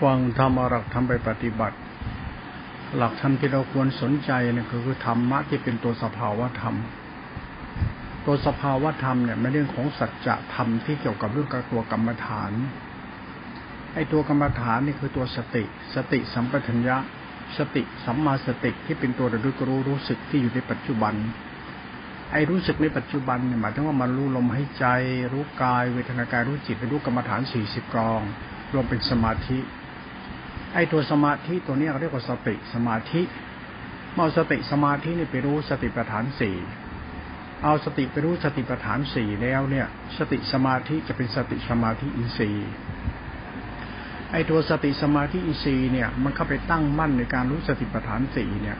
ฟังธรรมหลักทำไปปฏิบัติ หลักธรรมที่เราควรสนใจเนี่ยคือธรรมะที่เป็นตัวสภาวะธรรม ตัวสภาวะธรรมเนี่ยไม่เรื่องของสัจธรรมที่เกี่ยวกับเรื่องกับตัวกรรมฐานไอ้ตัวกรรมฐานนี่คือตัวสติ สติสัมปชัญญะ สติสัมมาสติที่เป็นตัวระลึกรู้รู้สึกที่อยู่ในปัจจุบัน ไอ้รู้สึกในปัจจุบันเนี่ยหมายถึงว่ามันรู้ลมให้ใจ รู้กาย เวทนากายรู้จิตรู้กรรมฐานสี่สิบกอง รวมเป็นสมาธิ ไอ้ตัวสมาธิตัวนี้เรียกว่าสติสมาธิเมื่อสติสมาธินี่ไปรู้สติปัฏฐานสี่เอาสติไปรู้สติปัฏฐานสี่แล้วเนี่ย สติสมาธิจะเป็นสติสมาธิอินทรีย์ไอ้ตัวสติสมาธิอินทรีย์เนี่ย มันเข้าไปตั้งมั่นในการรู้สติปัฏฐานสี่เนี่ย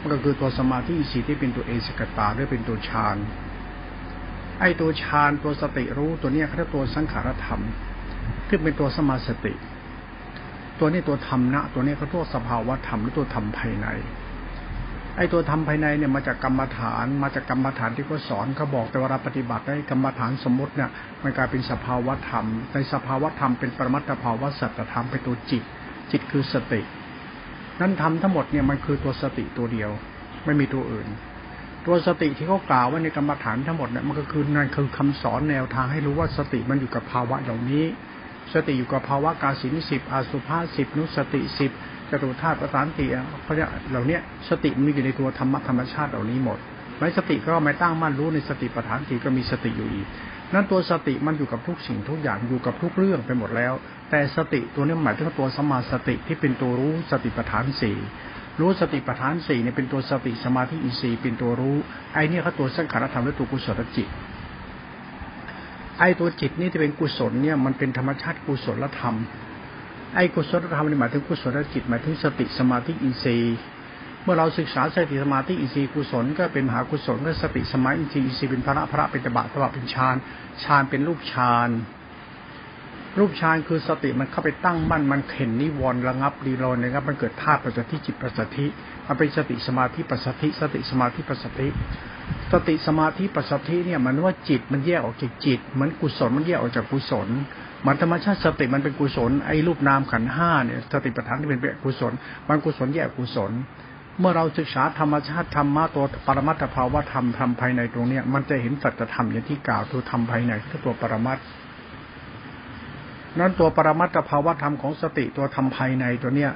มันก็คือตัวสมาธิอินทรีย์ที่เป็นตัวเอกัคคตาหรือเป็นตัวฌานไอ้ตัวฌานตัวสติรู้ตัวเนี้ยเขาเรียกตัวสังขารธรรมที่เป็นตัวสมาสติ ตัวนี้ตัวธรรมนะ ตัวนี้เขาตัวสภาวะธรรมหรือตัวธรรมภายใน ไอ้ตัวธรรมภายในเนี่ยมาจากกรรมฐาน มาจากกรรมฐานที่เขาสอนเขาบอกแต่วลาเราปฏิบัติได้กรรมฐานสมมติเนี่ยมันกลายเป็นสภาวะธรรม ในสภาวะธรรมเป็นปรมัตถภาวะสัจธรรมเป็นตัวจิต จิตคือสติ นั้นธรรมทั้งหมดเนี่ยมันคือตัวสติตัวเดียว ไม่มีตัวอื่น ตัวสติที่เขากล่าวว่าในกรรมฐานทั้งหมดเนี่ยมันก็คือนั่นคือคำสอนแนวทางให้รู้ว่าสติมันอยู่กับภาวะอย่างนี้ สติอยู่กับภาวะกาสินสิบอาสุภาสิบนุสติสิบจตุธาตุประสานติเพราะเนี่ยเหล่านี้สติมีอยู่ในตัวธรรมธรรมชาติเหล่านี้หมดไม่สติก็ไม่ตั้งมั่นรู้ในสติปัฏฐานสี่ก็มีสติอยู่อีก นั้นตัวสติมันอยู่กับทุกสิ่งทุกอย่างอยู่กับทุกเรื่องไปหมดแล้ว แต่สติตัวนี้หมายถึงตัวสมาสติที่เป็นตัวรู้สติปัฏฐานสี่รู้สติปัฏฐานสี่เนี่ยเป็นตัวสติสมาธิอินทรีย์เป็นตัวรู้ไอ้นี่เขาตัวสังขารธรรมและตัวกุศลจิต ไอ้ตัวจิตนี่ที่เป็นกุศลเนี่ยมันเป็นธรรมชาติกุศลธรรม ไอ้กุศลธรรมนี่หมายถึงกุศลจิตหมายถึงสติสมาธิอินทรีย์ เมื่อเราศึกษาสติสมาธิอินทรีย์กุศลก็เป็นมหากุศลก็สติสมาธิอินทรีย์อินทรีย์เป็นพระพระเป็นตบะตบะเป็นฌานฌานเป็นรูปฌานรูปฌานคือสติมันเข้าไปตั้งมั่นมันเข็นนิวรณ์ระงับดีรอนนะครับมันเกิดธาตุปัจจิตจิตปัจจิมันเป็นสติสมาธิปัจจิสติสมาธิปัจจิ สติสมาธิปัสสธิเนี่ยมันว่าจิตมันแยกออกจากจิตเหมือนกุศลมันแยกออกจากกุศลมันธรรมชาติสติมันเป็นกุศลไอ้รูปนามขันห้าเนี่ยสติปัฏฐานที่เป็นแบกุศลมันกุศลแยกกุศล เมื่อเราศึกษาธรรมชาติธรรมะตัวปรมัตถภาวะธรรมธรรมภายในตรงเนี้ยมันจะเห็นสัจธรรมอย่างที่กล่าวตัวธรรมภายในคือตัวปรมัตนั้นตัวปรมัตถภาวะธรรมของสติตัวธรรมภายในตัวเนี้ย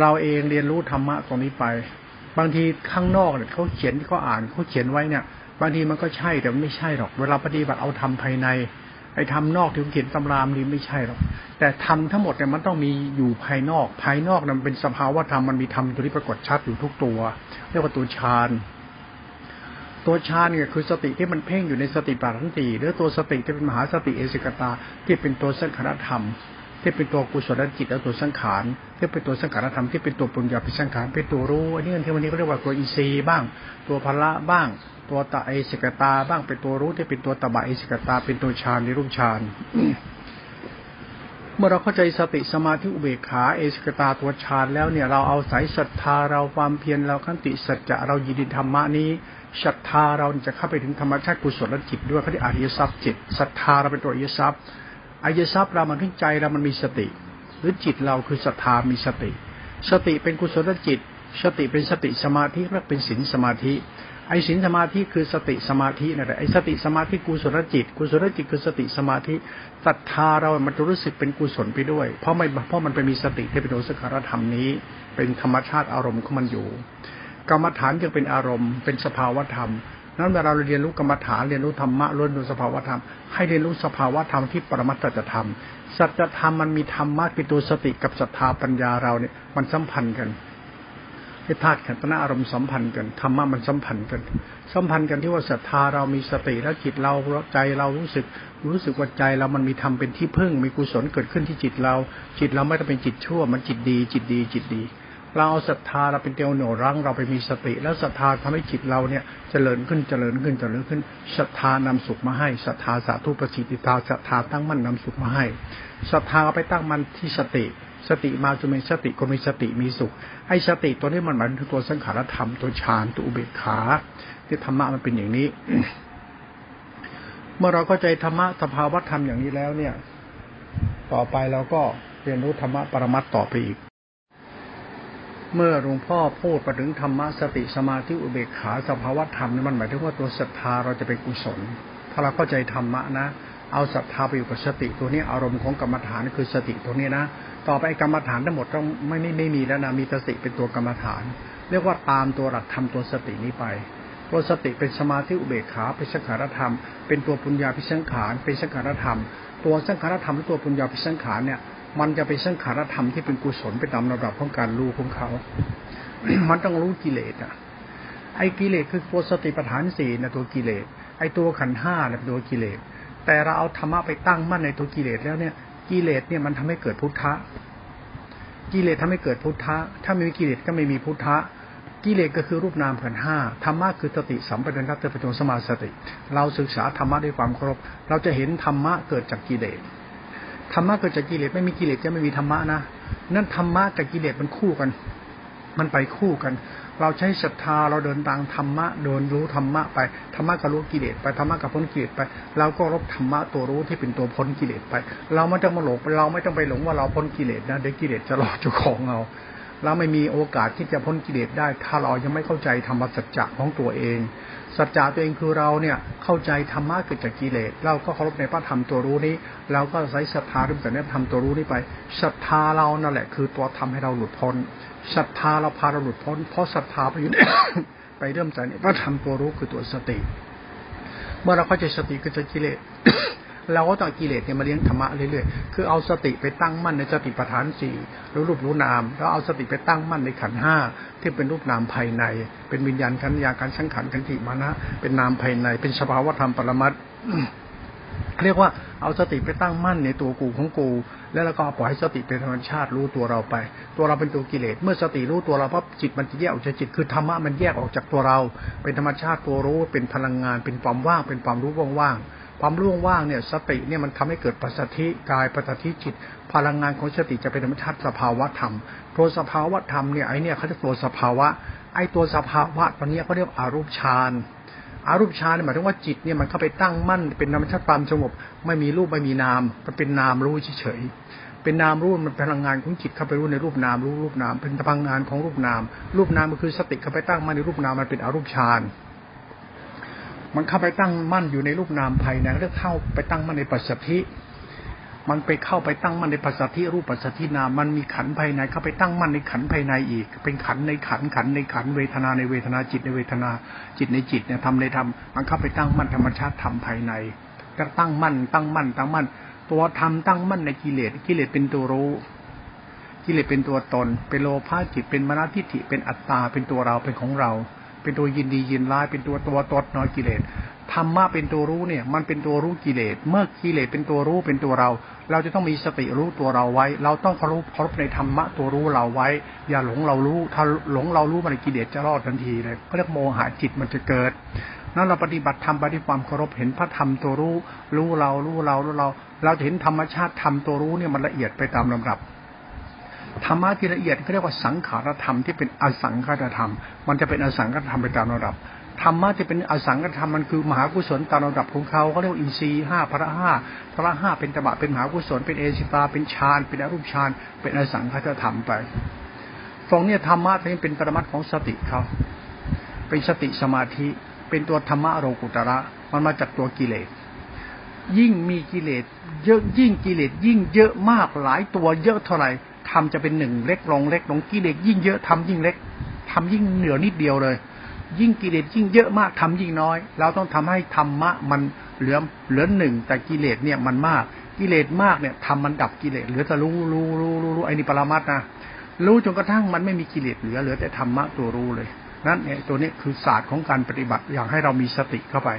เราเองเรียนรู้ธรรมะตรงนี้ไป บางทีข้างนอกเนี่ยเขาเขียนที่เขาอ่านเขาเขียนไว้เนี่ย บางทีมันก็ใช่แต่ไม่ใช่หรอก เวลาปฏิบัติเอาทำภายใน ไอ้ทำนอกที่เขียนตำรามนี่ไม่ใช่หรอก แต่ทำทั้งหมดเนี่ยมันต้องมีอยู่ภายนอก ภายนอกนั้นเป็นสภาวะธรรมมันมีธรรมตัวที่ปรากฏชัดอยู่ทุกตัว เรียกว่าตัวฌานตัวฌานเนี่ยคือสติที่มันเพ่งอยู่ในสติปัฏฐานสี่หรือตัวสติที่เป็นมหาสติเอสิกตาที่เป็นตัวสังขารธรรม ที่เป็นตัวกุศลจิตและตัวสังขารที่เป็นตัวสังขารธรรมที่เป็นตัวปุญญาพิสังขารเป็นตัวรู้อันนี้ที่วันนี้เขาเรียกว่าตัวอินทรีย์บ้าง ตัวพละบ้าง ตัวตะเอสิกตาบ้างเป็นตัวรู้ที่เป็นตัวตบะเอสิกตา เป็นตัวฌานในรูปฌานเมื่อเราเข้าใจสติสมาธิอุเบกขาเอสกตาตัวฌานแล้วเนี่ยเราเอาสายศรัทธาเราความเพียรเราขันติสัจจะเรายินดีธรรมะนี้ศรัทธาเราจะเข้าไปถึงธรรมชาติกุศลจิตด้วยเขาเรียกอริยทรัพย์จิตศรัทธาเราเป็นตัวอริยทรัพย์ อายทรัพย์เรามันทึงใจเรามันมีสติ หรือจิตเราคือศรัทธามีสติ สติเป็นกุศลจิต สติเป็นสติสมาธิและเป็นศีลสมาธิ ไอ้ศีลสมาธิคือสติสมาธินั่นแหละไอ้สติสมาธิกุศลจิต กุศลจิตคือสติสมาธิศรัทธาเรามันจะรู้สึกเป็นกุศลไปด้วย เพราะไม่เพราะมันไปมีสติที่เป็นโอสคารธรรมนี้ เป็นธรรมชาติอารมณ์ของมันอยู่ กรรมฐานจึงเป็นอารมณ์ เป็นสภาวธรรม นั้นเวลาเราเรียนรู้กรรมฐานเรียนรู้ธรรมะเรียนรู้สภาวธรรม ให้เรียนรู้สภาวธรรมที่ปรมัตถธรรม สัจธรรมมันมีธรรมะเป็นตัวสติกับศรัทธาปัญญาเราเนี่ยมันสัมพันธ์กันให้ธาตุขันธ์อารมณ์สัมพันธ์กันธรรมะมันสัมพันธ์กัน สัมพันธ์กันที่ว่าศรัทธาเรามีสติแล้วจิตเราใจเรารู้สึก รู้สึกว่าใจเรามันมีธรรมเป็นที่พึ่ง มีกุศลเกิดขึ้นที่จิตเรา จิตเราไม่ต้องเป็นจิตชั่ว มันจิตดี จิตดีจิตดี เราเอาศรัทธาเราเป็นเตียวหนูรั้งเราไปมีสติ แล้วศรัทธาทำให้จิตเราเนี่ยเจริญขึ้นเจริญขึ้นเจริญขึ้นศรัทธานำสุขมาให้ศรัทธาสาธุประสิติตาศรัทธาตั้งมั่นนำสุขมาให้ศรัทธาไปตั้งมั่นที่สติ สติมาจะมีสติก็มีสติมีสุขไอ้สติตัวนี้มันหมายถึงตัวสังขารธรรมตัวฌานตัวอุเบกขาที่ธรรมะมันเป็นอย่างนี้ เมื่อเราเข้าใจธรรมะสภาวะธรรมอย่างนี้แล้วเนี่ย ต่อไปเราก็เรียนรู้ธรรมะปรมัตต่อไปอีก เมื่อหลวงพ่อพูดไปถึงธรรมะสติสมาธิอุเบกขาสภาวะธรรมนี่มันหมายถึงว่าตัวศรัทธาเราจะเป็นกุศล ถ้าเราเข้าใจธรรมะนะ เอาศรัทธาไปอยู่กับสติตัวนี้อารมณ์ของกรรมฐานคือสติตัวนี้นะ ต่อไปกรรมฐานทั้งหมดต้องไม่ไม่ไม่มีแล้วนะมีสติเป็นตัวกรรมฐาน เรียกว่าตามตัวหลักธรรมตัวสตินี้ไปตัวสติเป็นสมาธิอุเบกขาเป็นสังขารธรรม เป็นตัวปุญญาพิสังขารเป็นสังขารธรรม ตัวสังขารธรรมและตัวปุญญาพิสังขารเนี่ย มันจะเป็นสังขารธรรมที่เป็นกุศลไปตามระดับของการรู้ของเขา มันต้องรู้กิเลสอะ ไอ้กิเลสคือตัวสติปัฏฐานสี่นะตัวกิเลส ไอ้ตัวขันห้าเนี่ยตัวกิเลส แต่เราเอาธรรมะไปตั้งมั่นในตัวกิเลสแล้วเนี่ย กิเลสเนี่ยมันทำให้เกิดพุทธะ กิเลสทำให้เกิดพุทธะ ถ้าไม่มีกิเลสก็ไม่มีพุทธะ กิเลสก็คือรูปนามขันห้าธรรมะคือสติสัมปชัญญะเตปจงสมาสติ เราศึกษาธรรมะด้วยความเคารพ เราจะเห็นธรรมะเกิดจากกิเลส ธรรมะเกิดจากกิเลสไม่มีกิเลสจะไม่มีธรรมะนะนั่นธรรมะกับกิเลสมันคู่กัน มันไปคู่กัน เราใช้ศรัทธาเราเดินตามธรรมะเดินรู้ธรรมะไปธรรมะกับรู้กิเลสไปธรรมะกับพ้นกิเลสไปเราก็รบธรรมะตัวรู้ที่เป็นตัวพ้นกิเลสไป เราไม่ต้องมาหลงเราไม่ต้องไปหลงว่าเราพ้นกิเลสนะเดี๋ยวกิเลสจะหลอกเจ้าของเรา เราไม่มีโอกาสที่จะพ้นกิเลสได้ ถ้าเรายังไม่เข้าใจธรรมสัจจะของตัวเอง สัจจะตัวเองคือเราเนี่ยเข้าใจธรรมะเกิดจากกิเลส เราก็เคารพในพระธรรมตัวรู้นี้ เราก็ใช้ศรัทธาด้วยแต่เนี้ยทำตัวรู้นี้ไปศรัทธาเรานั่นแหละ คือตัวทำให้เราหลุดพ้นศรัทธาเราพาเราหลุดพ้น เพราะศรัทธาไปอยู่ไปเริ่มจากนี้พระธรรมตัวรู้คือตัวสติ เมื่อเราเข้าใจสติก็จะกิเลส เราก็ต้องกิเลสเนี่ยมาเลี้ยงธรรมะเรื่อยๆ คือเอาสติไปตั้งมั่นในสติปัฏฐานสี่รู้รูปรู้นาม แล้วเอาสติไปตั้งมั่นในขันห้าที่เป็นรูปนามภายใน เป็นวิญญาณขันยาการสังขารกันติมานะ เป็นนามภายใน เป็นสภาวธรรมปรมัตเรียกว่าเอาสติไปตั้งมั่นในตัวกูของกู แล้วเราก็ปล่อยให้สติเป็นธรรมชาติรู้ตัวเราไป ตัวเราเป็นตัวกิเลส เมื่อสติรู้ตัวเราปั๊บจิตมันจะแยกออกจากจิต คือธรรมะมันแยกออกจากตัวเรา เป็นธรรมชาติตัวรู้ เป็นพลังงาน เป็นความว่าง เป็นความรู้ว่างๆ ความรู้ว่างเนี่ยสติเนี่ยมันทำให้เกิดปัสสธิกายปัสสธิจิต พลังงานของสติจะเป็นธรรมชาติสภาวะธรรมตัวสภาวะธรรมเนี่ยไอเนี่ยเขาจะตัวสภาวะ ไอตัวสภาวะตอนนี้เขาเรียกอารูปฌานอารูปฌานหมายถึงว่าจิตเนี่ยมันเข้าไปตั้งมั่น เป็นธรรมชาติความสงบไม่มีรูปไม่มีนามมันเป็นนามรู้เฉยเป็นนามรู้มันพลังงานของจิตเข้าไปรู้ในรูปนามรู้รูปนาม เป็นพลังงานของรูปนาม รูปนามก็คือสติเข้าไปตั้งมั่นในรูปนามมันเป็นอารูปฌาน มันเข้าไปตั้งมั่นอยู่ในรูปนามภายในเรียกเข้าไปตั้งมั่นในปัจสถิมันไปเข้าไปตั้งมั่นในปัสสธิรูปปัสสธินามมันมีขันภายในเข้าไปตั้งมั่นในขันภายในอีก เป็นขันในขันขันในขันเวทนาในเวทนาจิตในเวทนาจิตในจิตเนี่ยทำในธรรมมันเข้าไปตั้งมั่นธรรมชาติธรรมภายในก็ตั้งมั่น ตั้งมั่น ตั้งมั่น ตัวธรรมตั้งมั่นในกิเลสกิเลสเป็นตัวรู้ กิเลสเป็นตัวตน เป็นโลภะจิตเป็นมรณทิฏฐิเป็นอัตตาเป็นตัวเราเป็นของเรา เป็นตัวยินดียินร้าย เป็นตัวตัวตนน้อยกิเลสธรรมะเป็นตัวรู้เนี่ย มันเป็นตัวรู้กิเลส เมื่อกิเลสเป็นตัวรู้เป็นตัวเรา เราจะต้องมีสติรู้ตัวเราไว้ เราต้องเคารพเคารพในธรรมะตัวรู้เราไว้ อย่าหลงเรารู้ ถ้าหลงเรารู้มันกิเลสจะรอดทันทีเลยก็เรียกโมหะจิตมันจะเกิดนั้นเราปฏิบัติธรรมไปด้วยความเคารพเห็นพระธรรมตัวรู้ รู้เรารู้เรารู้เรา เราจะเห็นธรรมชาติธรรมตัวรู้เนี่ยมันละเอียดไปตามลำดับ ธรรมะที่ละเอียดเขาเรียกว่าสังขารธรรมที่เป็นอสังขารธรรม มันจะเป็นอสังขารธรรมไปตามลำดับธรรมะจะเป็นอสังกธรรมมันคือมหากุศลตามระดับของเขาเขาเรียกว่าอินทรีห้าพระห้าพระห้าเป็นตบะเป็นมหากุศลเป็นเอสิตาเป็นฌานเป็นอรูปฌานเป็นอสังขตธรรมไปตรงนี้ธรรมะนี้เป็นปรมัตของสติเขาเป็นสติสมาธิเป็นตัวธรรมะโรกุตระมันมาจากตัวกิเลส ยิ่งมีกิเลส เยอะยิ่งกิเลสยิ่งเยอะมากหลายตัวเยอะเท่าไหร่ ทำจะเป็นหนึ่งเล็กลงเล็กลงกิเลสยิ่งเยอะทำยิ่งเล็กทำยิ่งเหนือนิดเดียวเลย ยิ่งกิเลสยิ่งเยอะมากทำยิ่งน้อย เราต้องทำให้ธรรมะมันเหลือเหลือหนึ่งแต่กิเลสเนี่ยมันมาก กิเลสมากเนี่ยทำมันดับกิเลสเหลือแต่รู้รู้รู้รู้รู้ไอ้นี่ปรามัดนะรู้จนกระทั่งมันไม่มีกิเลสเหลือเหลือแต่ธรรมะตัวรู้เลยนั่นเนี่ยตัวนี้คือศาสตร์ของการปฏิบัติอยากให้เรามีสติเข้าไป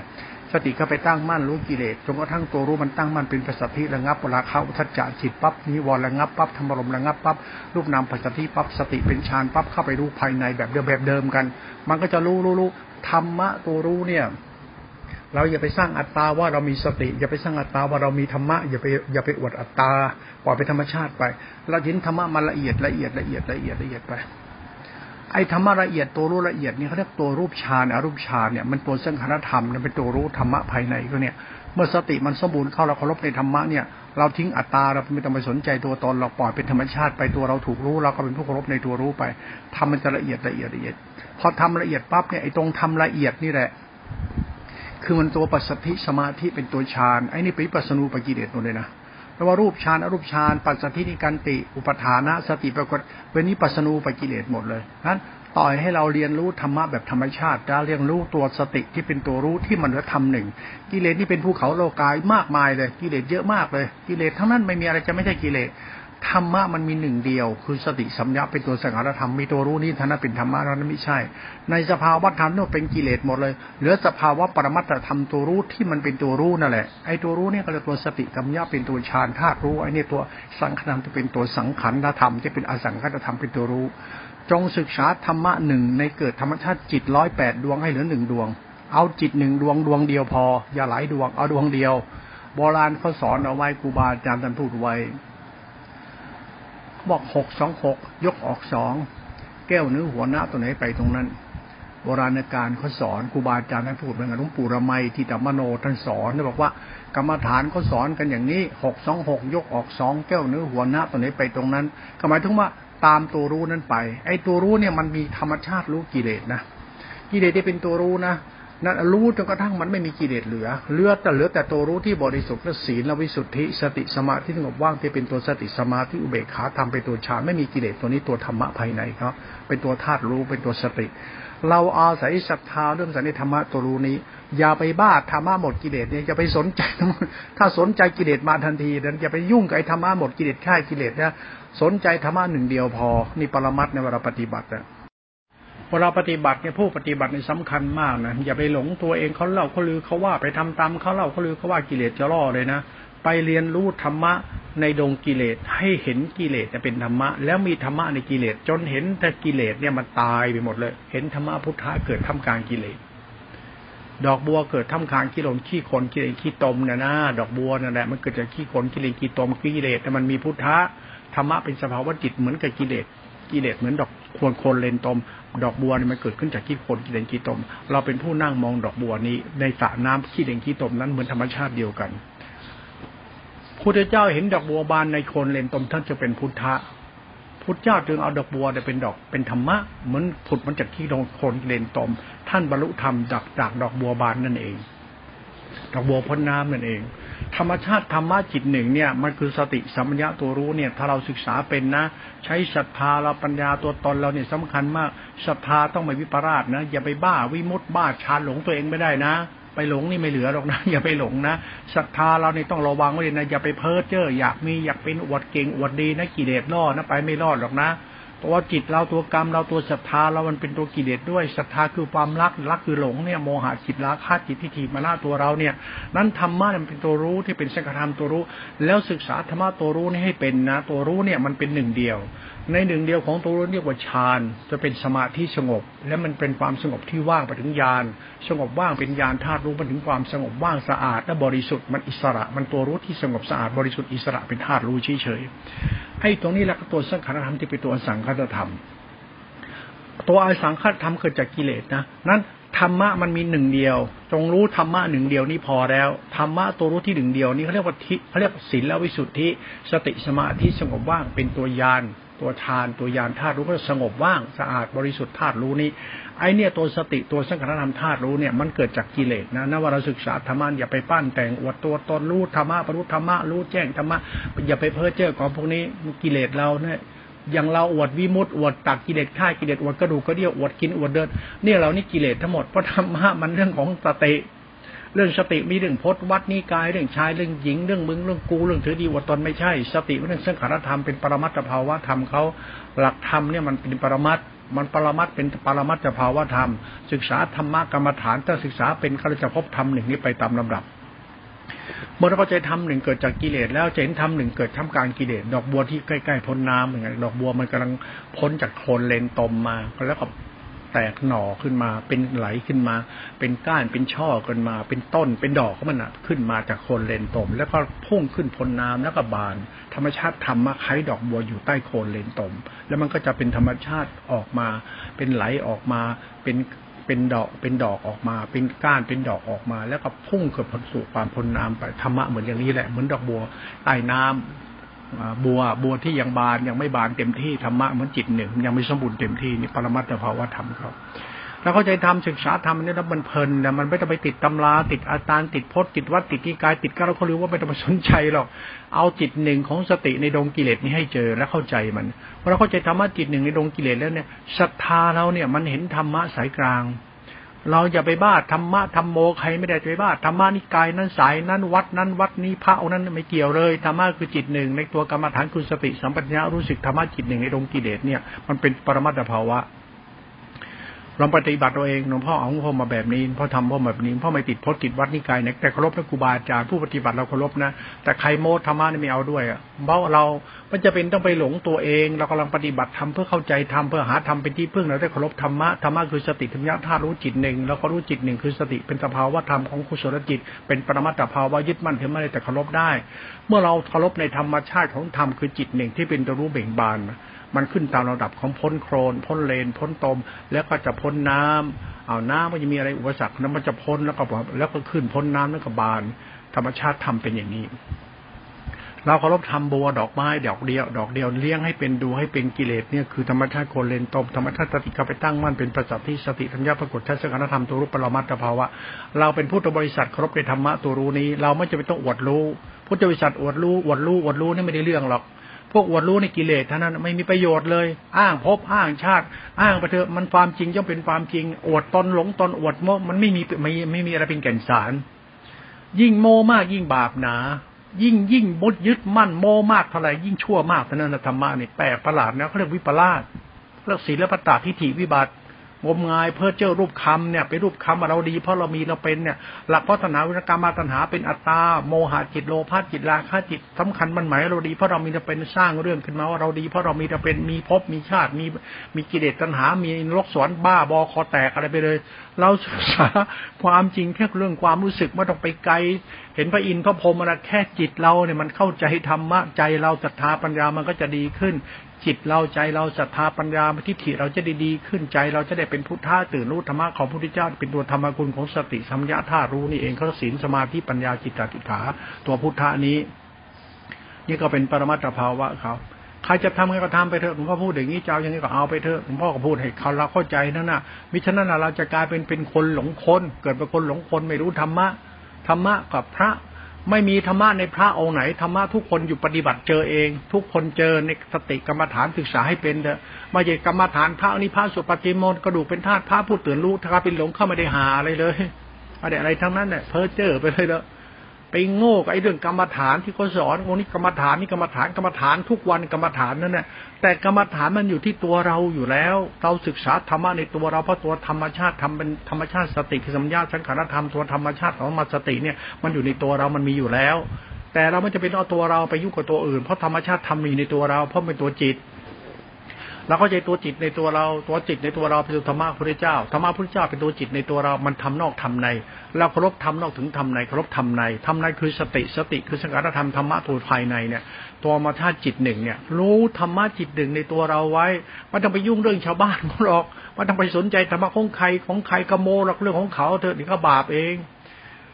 สติก็ไปตั้งมั่นรู้กิเลสจนกระทั่งตัวรู้มันตั้งมั่นเป็นปัสสติระงับเวลาเข้าทัจจะจิตปั๊บนิวรระงับปั๊บธรรมรมระงับปั๊บรูปนามปัสสติปั๊บสติเป็นฌานปั๊บเข้าไปรู้ภายในแบบเดิมแบบเดิมกัน มันก็จะรู้รู้รู้ธรรมะตัวรู้เนี่ยเราอย่าไปสร้างอัตตาว่าเรามีสติ อย่าไปสร้างอัตตาว่าเรามีธรรมะอย่าไปอย่าไปอวดอัตตาปล่อยไปธรรมชาติไป เราเห็นธรรมะมันละเอียดละเอียดละเอียดละเอียดละเอียดไป ไอ้ธรรมะละเอียดตัวรู้ละเอียดนี่เขาเรียกตัวรูปฌานอรูปฌานเนี่ยมันตัวสังขารธรรมมันเป็นตัวรู้ธรรมะภายในก็เนี่ย เมื่อสติมันสมบูรณ์เข้าเราเคารพในธรรมะเนี่ยเราทิ้งอัตตาเราไม่ต้องไปสนใจตัวตนเราปล่อยเป็นธรรมชาติไปตัวเราถูกรู้เราก็เป็นผู้เคารพในตัวรู้ไปทำมันจะละเอียดละเอียดละเอียด พอทำละเอียดปั๊บเนี่ยไอ้ตรงทำละเอียดนี่แหละ คือมันตัวปัสสธิสมาธิเป็นตัวฌานไอ้นี่ป็นปัสนูปกิเลสหมดเลยนะ แปลว่ารูปฌานอรูปฌานปัสสธินิกันติ อุปทานะ สติปรากฏเวนิปัสนูปกิเลสหมดเลยนั้นต่อยให้เราเรียนรู้ธรรมะแบบธรรมชาติได้เรียนรู้ตัวสติที่เป็นตัวรู้ที่มันธรรมหนึ่ง กิเลสนี่เป็นภูเขาโลกายมากมายเลย กิเลสเยอะมากเลย กิเลสทั้งนั้นไม่มีอะไรจะไม่ใช่กิเลส ธรรมะมันมีหนึ่งเดียว คือสติสัมยาเป็นตัวสังขารธรรมมีตัวรู้นี่ท่านเป็นธรรมะนั้นไม่ใช่ ในสภาวะธรรมนี่เป็นกิเลสหมดเลย เหลือสภาวะปรมัตถธรรมตัวรู้ที่มันเป็นตัวรู้นั่นแหละไอ้ตัวรู้นี่ก็เลยตัวสติสัมยาเป็นตัวฌานธาตุรู้ไอ้นี่ตัวสังขารจะเป็นตัวสังขารธรรมที่เป็นอสังขารธรรมเป็นตัวรู้ จงศึกษาธรรมะหนึ่งในเกิดธรรมชาติจิตร้อยแปดดวงให้เหลือหนึ่งดวง เอาจิตหนึ่งดวงดวงเดียวพอ อย่าหลายดวงเอาดวงเดียวโบราณเขาสอนเอาไว้ครูบาอาจารย์ท่านพูดไว้ บอกหกสองหกยกออกสองแก้วเนื้อหัวหน้าตัวไหนไปตรงนั้นโบราณการเขาสอนครูบาอาจารย์ท่านพูดเหมือนกันหลวงปู่ระไมที่ตมโนท่านสอนเขาบอกว่ากรรมฐานเขาสอนกันอย่างนี้หกสองหกยกออกสองแก้วเนื้อหัวหน้าตัวไหนไปตรงนั้นหมายถึงว่าตามตัวรู้นั้นไป ไอ้ตัวรู้เนี่ยมันมีธรรมชาติรู้กิเลสนะกิเลสที่เป็นตัวรู้นะ นั่นรู้จนกระทั่งมันไม่มีกิเลสเหลือเหลือแต่เหลือแต่ตัวรู้ที่บริสุทธิ์และศีลและวิสุทธิ สติสมาธิสงบว่างที่เป็นตัวสติสมาธิอุเบกขาทำเป็นตัวฌานไม่มีกิเลสตัวนี้ตัวธรรมะภายในครับ เป็นตัวธาตุรู้เป็นตัวสติ เราอาศัยศรัทธาเรื่องสันนิธรรมะตัวรู้นี้ อย่าไปบ้าธรรมะหมดกิเลสเนี่ยอย่าไปสนใจถ้าสนใจกิเลสมาทันทีนั้นอย่าไปยุ่งกับไอ้ธรรมะหมดกิเลสค่ายกิเลสนะสนใจธรรมะหนึ่งเดียวพอนี่ปรมัตในเวลาปฏิบัตินะ เวลาปฏิบัติเนี่ยผู้ปฏิบัตินี่สำคัญมากนะอย่าไปหลงตัวเองเขาเล่าเขาลือเขาว่าไปทำตามเขาเล่าเขาลือเขาว่ากิเลสจะล่อเลยนะไปเรียนรู้ธรรมะในดงกิเลสให้เห็นกิเลสจะเป็นธรรมะ แล้วมีธรรมะในกิเลสจนเห็นแต่กิเลสเนี่ยมันตายไปหมดเลย เห็นธรรมะพุทธะเกิดทำกลางกิเลสดอกบัวเกิดทำกลางขี้ลมขี้คนกิเลสขี้ตมเนี่ยนะดอกบัวนั่นแหละมันเกิดจากขี้คนกิเลสขี้ตมกิเลสแต่มันมีพุทธะธรรมะเป็นสภาวะจิตเหมือนกับกิเลส กิเลสเหมือนดอกควรคนเลนตม ดอกบัวนี่มันเกิดขึ้นจากขี้คนขี้เลนขี้ตม เราเป็นผู้นั่งมองดอกบัวนี้ ในสระน้ำขี้เลนขี้ตมนั้นเหมือนธรรมชาติเดียวกันพุทธเจ้าเห็นดอกบัวบานในคนเลนตมท่านจะเป็นพุทธะพุทธเจ้าจึงเอาดอกบัวเนี่ยเป็นดอกเป็นธรรมะเหมือนผุดมันจากขี้คนเลนตม ท่านบรรลุธรรมจากจากดอกบัวบานนั่นเอง ดอกบัวพ้นน้ำนั่นเอง ธรรมชาติธรรมะจิตหนึ่งเนี่ยมันคือสติสัมปญะตัวรู้เนี่ย ถ้าเราศึกษาเป็นนะ ใช้ศรัทธาเราปัญญาตัวตนเราเนี่ยสำคัญมากศรัทธาต้องไม่วิปราชนะ อย่าไปบ้าวิมุตบ้าชาหลงตัวเองไม่ได้นะ ไปหลงนี่ไม่เหลือหรอกนะ อย่าไปหลงนะศรัทธาเราเนี่ยต้องระวังไว้เลยนะอย่าไปเพ้อเจ้ออยากมีอยากเป็นอวดเก่งอวดดีนะกิเลสล่อนะไปไม่รอดหรอกนะ เพราะว่าจิตเราตัวกรรมเราตัวศรัทธาเรามันเป็นตัวกิเลสด้วยศรัทธาคือความรักรักคือหลงเนี่ยโมหะจิตราคะจิตที่ถีมาหน้าตัวเราเนี่ย นั้นธรรมะมันเป็นตัวรู้ที่เป็นสังฆธรรมตัวรู้ แล้วศึกษาธรรมะตัวรู้นี่ให้เป็นนะ ตัวรู้เนี่ยมันเป็นหนึ่งเดียว ในหนึ่งเดียวของตัวรู้เรียกว่าฌานจะเป็นสมาธิสงบ และมันเป็นความสงบที่ว่างไปถึงญาณสงบว่างเป็นญาณธาตุรู้มันถึงความสงบว่างสะอาดและบริสุทธิ์มันอิสระ มันตัวรู้ที่สงบสะอาดบริสุทธิ์อิสระเป็นธาตุรู้เฉยๆให้ตรงนี้แหละตัวสังขารธรรมที่เป็นตัวสังขารธรรม ตัวอสังขารธรรมเกิดจากกิเลสนะนั้นธรรมะมันมีหนึ่งเดียว จงรู้ธรรมะหนึ่งเดียวนี่พอแล้วธรรมะตัวรู้ที่หนึ่งเดียวนี่เขาเรียกว่าทิเขาเรียกศีลและวิสุทธิ สติสมาธิสงบว่างเป็นตัวยาน ตัวฌานตัวยานธาตุรู้ก็สงบว่างสะอาดบริสุทธิ์ธาตุรู้นี้ไอเนี่ยตัวสติตัวสังขารธรรมธาตุรู้เนี่ยมันเกิดจากกิเลสนะนว่าเราศึกษาธรรมะอย่าไปปั้นแต่งอวดตัวตนรู้ธรรมะบรรลุธรรมะรู้แจ้งธรรมะอย่าไปเพ้อเจ้อของพวกนี้กิเลสเราเนี่ยอย่างเราอวดวิมุตต์อวดตักกิเลสฆ่ากิเลสอวดกระดูกกระเดี่ยวอวดกินอวดเดินเนี่ยเรานี่กิเลสทั้งหมดเพราะธรรมะมันเรื่องของสติ เรื่องสติมีเรื่องพจนวัดนิกาย เรื่องชายเรื่องหญิงเรื่องมึงเรื่องกูเรื่องถือดีอวดตนไม่ใช่ สติเรื่องสังขารธรรมเป็นปรมัตถภาวะธรรมเขาหลักธรรมเนี่ยมันเป็นปรมัตมันปรมัตเป็นปรมัตถภาวะธรรม ศึกษาธรรมะกรรมฐานถ้าศึกษาเป็นเขาจะพบธรรมหนึ่งนี้ไปตามลำดับเมื่อเราใจทำหนึ่งเกิดจากกิเลสแล้วจะเห็นทำหนึ่งเกิดทำกลางกิเลสดอกบัวที่ใกล้ๆพ้นน้ำเหมือนกันดอกบัวมันกำลังพ้นจากโคลนเลนตมมาแล้วก็ แตกหน่อขึ้นมา เป็นไหลขึ้นมา เป็นก้านเป็นช่อขึ้นมา เป็นต้นเป็นดอกของมันอะ ขึ้นมาจากโคนเลนตม แล้วก็พุ่งขึ้นพ้นน้ำแล้วก็บาน ธรรมชาติทำมาไข่ดอกบัวอยู่ใต้โคนเลนตม แล้วมันก็จะเป็นธรรมชาติออกมา เป็นไหลออกมาเป็นเป็นดอกเป็นดอกออกมา เป็นก้านเป็นดอกออกมา แล้วก็พุ่งเกิดผลสู่ความพ้นน้ำไปธรรมะเหมือนอย่างนี้แหละเหมือนดอกบัวใต้น้ำ บัวบัวที่ยังบานยังไม่บานเต็มที่ธรรมะเหมือนจิตหนึ่งยังไม่สมบูรณ์เต็มที่นี่ปรมัตถภาวะธรรมเขาแล้วเข้าใจทำศึกษาทำนี่แล้วมันเพลินนะมันไม่ต้องไปติดตำราติดอาจารย์ติดพจน์ติดวัดติดกิกายติดก็เราเขารู้ว่าไม่ต้องไปสนใจหรอกเอาจิตหนึ่งของสติในดงกิเลสนี้ให้เจอและเข้าใจมันพอเราเข้าใจธรรมะจิตหนึ่งในดงกิเลสแล้วเนี่ยศรัทธาเราเนี่ยมันเห็นธรรมะสายกลาง เราอย่าไปบ้าธรรมะธรรมโมใครไม่ได้ไปบ้าธรรมะนิกายนั้นสายนั้นวัดนั้นวัดนี้พระองค์นั้นไม่เกี่ยวเลยธรรมะคือจิตหนึ่ง ในตัวกรรมฐานคือสติสัมปชัญญะรู้สึกธรรมะจิตหนึ่งในดงกิเลสเนี่ยมันเป็นปรมัตถภาวะ ลองปฏิบัติตัวเองหลวงพ่อเอาพ่อมาแบบนี้พ่อทำพ่อแบบนี้พ่อไม่ติดพจน์ติดวัดนิกายนะแต่เคารพพระครูบาอาจารย์ผู้ปฏิบัติเราเคารพนะแต่ใครโมธรรมะนี่ไม่เอาด้วยอะเพราะเรามันจะเป็นต้องไปหลงตัวเอง เรากำลังปฏิบัติทำเพื่อเข้าใจทำเพื่อหาทำเป็นที่พึ่งเราได้เคารพธรรมะธรรมะคือสติธรรมะธาตุรู้จิตหนึ่งแล้วก็รู้จิตหนึ่งคือสติเป็นสภาวะธรรมของกุศลจิต เป็นปรมัตถภาวะยึดมั่นถือมั่นแต่เคารพได้ เมื่อเราเคารพในธรรมชาติของธรรมคือจิตหนึ่งที่เป็นตัวรู้เบ่งบาน มันขึ้นตามระดับของพ้นโครน พ้นเลน พ้นตม แล้วก็จะพ้นน้ำเอาน้ำมันจะมีอะไรอุปสรรคนั้นมันจะพ้นแล้วก็แล้วก็ขึ้นพ้นน้ำแล้วก็บาน ธรรมชาติทำเป็นอย่างนี้ เราเคารพทำบัวดอกไม้ดอกเดียว ดอกเดียวเลี้ยงให้เป็นดูให้เป็นกิเลสเนี่ยคือธรรมชาติโคนเลนตมธรรมชาติสติเข้าไปตั้งมั่นเป็นประจักษ์ที่สติธัญญาปรากฏทัศนธรรมตัวรูปปรมัตถภาวะ เราเป็นพุทธบริษัทเคารพในธรรมะตัวรู้นี้ เราไม่จะไปต้องอวดรู้พุทธบริษัทอวดรู้อวดรู้อวดรู้นี่ไม่ได้เรื่องหรอก พวกอวดรู้ในกิเลสท่านั้นไม่มีประโยชน์เลย อ้างพบอ้างชาติ อ้างไปเถอะมันความจริงย่อมเป็นความจริง อวดตนหลงตนอวดโมมันไม่มีไม่ไม่มีอะไรเป็นแก่นสาร ยิ่งโมมากยิ่งบาปหนา ยิ่งยิ่งมดยึดมั่นโมมากเท่าไหร่ยิ่งชั่วมากเท่านั้นธรรมะนี่แปลกประหลาดนะเขาเรียกวิปลาสเรียกศีลปตาทิฏฐิวิบัติ งมงายเพื่อเจ้ารูปคำเนี่ยไปรูปคำเราดี เพราะเรามีเราเป็นเนี่ยหลักพัฒนาวิรกรรมมาตัณหาเป็นอัตตาโมหะจิตโลภะจิตราคะจิตสำคัญมันหมายเราดีเพราะเรามีเราเป็นสร้างเรื่องขึ้นมาว่าเราดีเพราะเรามีเราเป็นมีภพมีชาติมีมีกิเลสตัณหา มีโลกสวรรค์บ้าบอคอแตกอะไรไปเลย เราศึกษาความจริงแค่เรื่องความรู้สึกไม่ต้องไปไกล เห็นพระอินทร์พระพรหมอะไรแค่จิตเราเนี่ยมันเข้าใจธรรมะใจเราศรัทธาปัญญามันก็จะดีขึ้น จิตเราใจเราศรัทธาปัญญาทิฏฐิเราจะได้ดีขึ้นใจ เราจะได้เป็นพุทธะตื่นรู้ธรรมะของพระพุทธเจ้า เป็นตัวธรรมคุณของสติสัมยาธารู้นี่เองเขาศีลสมาธิปัญญาจิตตติขาตัวพุทธะนี้ นี่ก็เป็นปรมัตถภาวะเขา ใครจะทำไงก็ทำไปเถอะหลวงพ่อพูดอย่างนี้เจ้าอย่างนี้ก็เอาไปเถอะหลวงพ่อก็พูดให้เขาเราเข้าใจนั่นน่ะมิฉะนั้นเราจะกลายเป็นเป็นคนหลงคนเกิดเป็นคนหลงคนไม่รู้ธรรมะธรรมะกับพระไม่มีธรรมะในพระองค์ไหนธรรมะทุกคนอยู่ปฏิบัติเจอเอง ทุกคนเจอในสติกรรมฐานศึกษาให้เป็นเถอะมาใช่กรรมฐานพระนิพพานสุปฏิโมนกระดูกเป็นธาตุพระผู้ตื่นรู้ถ้าเป็นหลงเข้าไม่ได้หาอะไรเลยอะไรอะไรทั้งนั้นเนี่ยเพ้อเจ้อไปเลยแล้ว โง่กับไอ้เรื่องกรรมฐานที่เขาสอนโอ้นี่กรรมฐานนี่กรรมฐานกรรมฐานทุกวันกรรมฐานนั่นแหละแต่กรรมฐานมันอยู่ที่ตัวเราอยู่แล้ว เราศึกษาธรรมะในตัวเราเพราะตัวธรรมชาติทำเป็นธรรมชาติสติคือสัมยาสังขารธรรมตัวธรรมชาติของมาสติเนี่ยมันอยู่ในตัวเรามันมีอยู่แล้ว แต่เราไม่จะเป็นเอาตัวเราไปยุ่งกับตัวอื่น เพราะธรรมชาติทำมีในตัวเรา เพราะเป็นตัวจิต เราเข้าใจตัวจิตในตัวเราตัวจิตในตัวเราเป็นธรรมะพระเจ้าธรรมะพระเจ้าเป็นตัวจิตในตัวเรา มันทำนอกทำในเราเคารพทำนอกถึงทำในเคารพทำในทำในคือสติสติคือสังกัดธรรมธรรมะตัวภายในเนี่ย ตัวมาธาตุจิตหนึ่งเนี่ยรู้ธรรมะจิตหนึ่งในตัวเราไว้ไม่ต้องไปยุ่งเรื่องชาวบ้านหรอกไม่ต้องไปสนใจธรรมะของใครของใครกโมหรอกเรื่องของเขาเถอะนี่ก็บาปเอง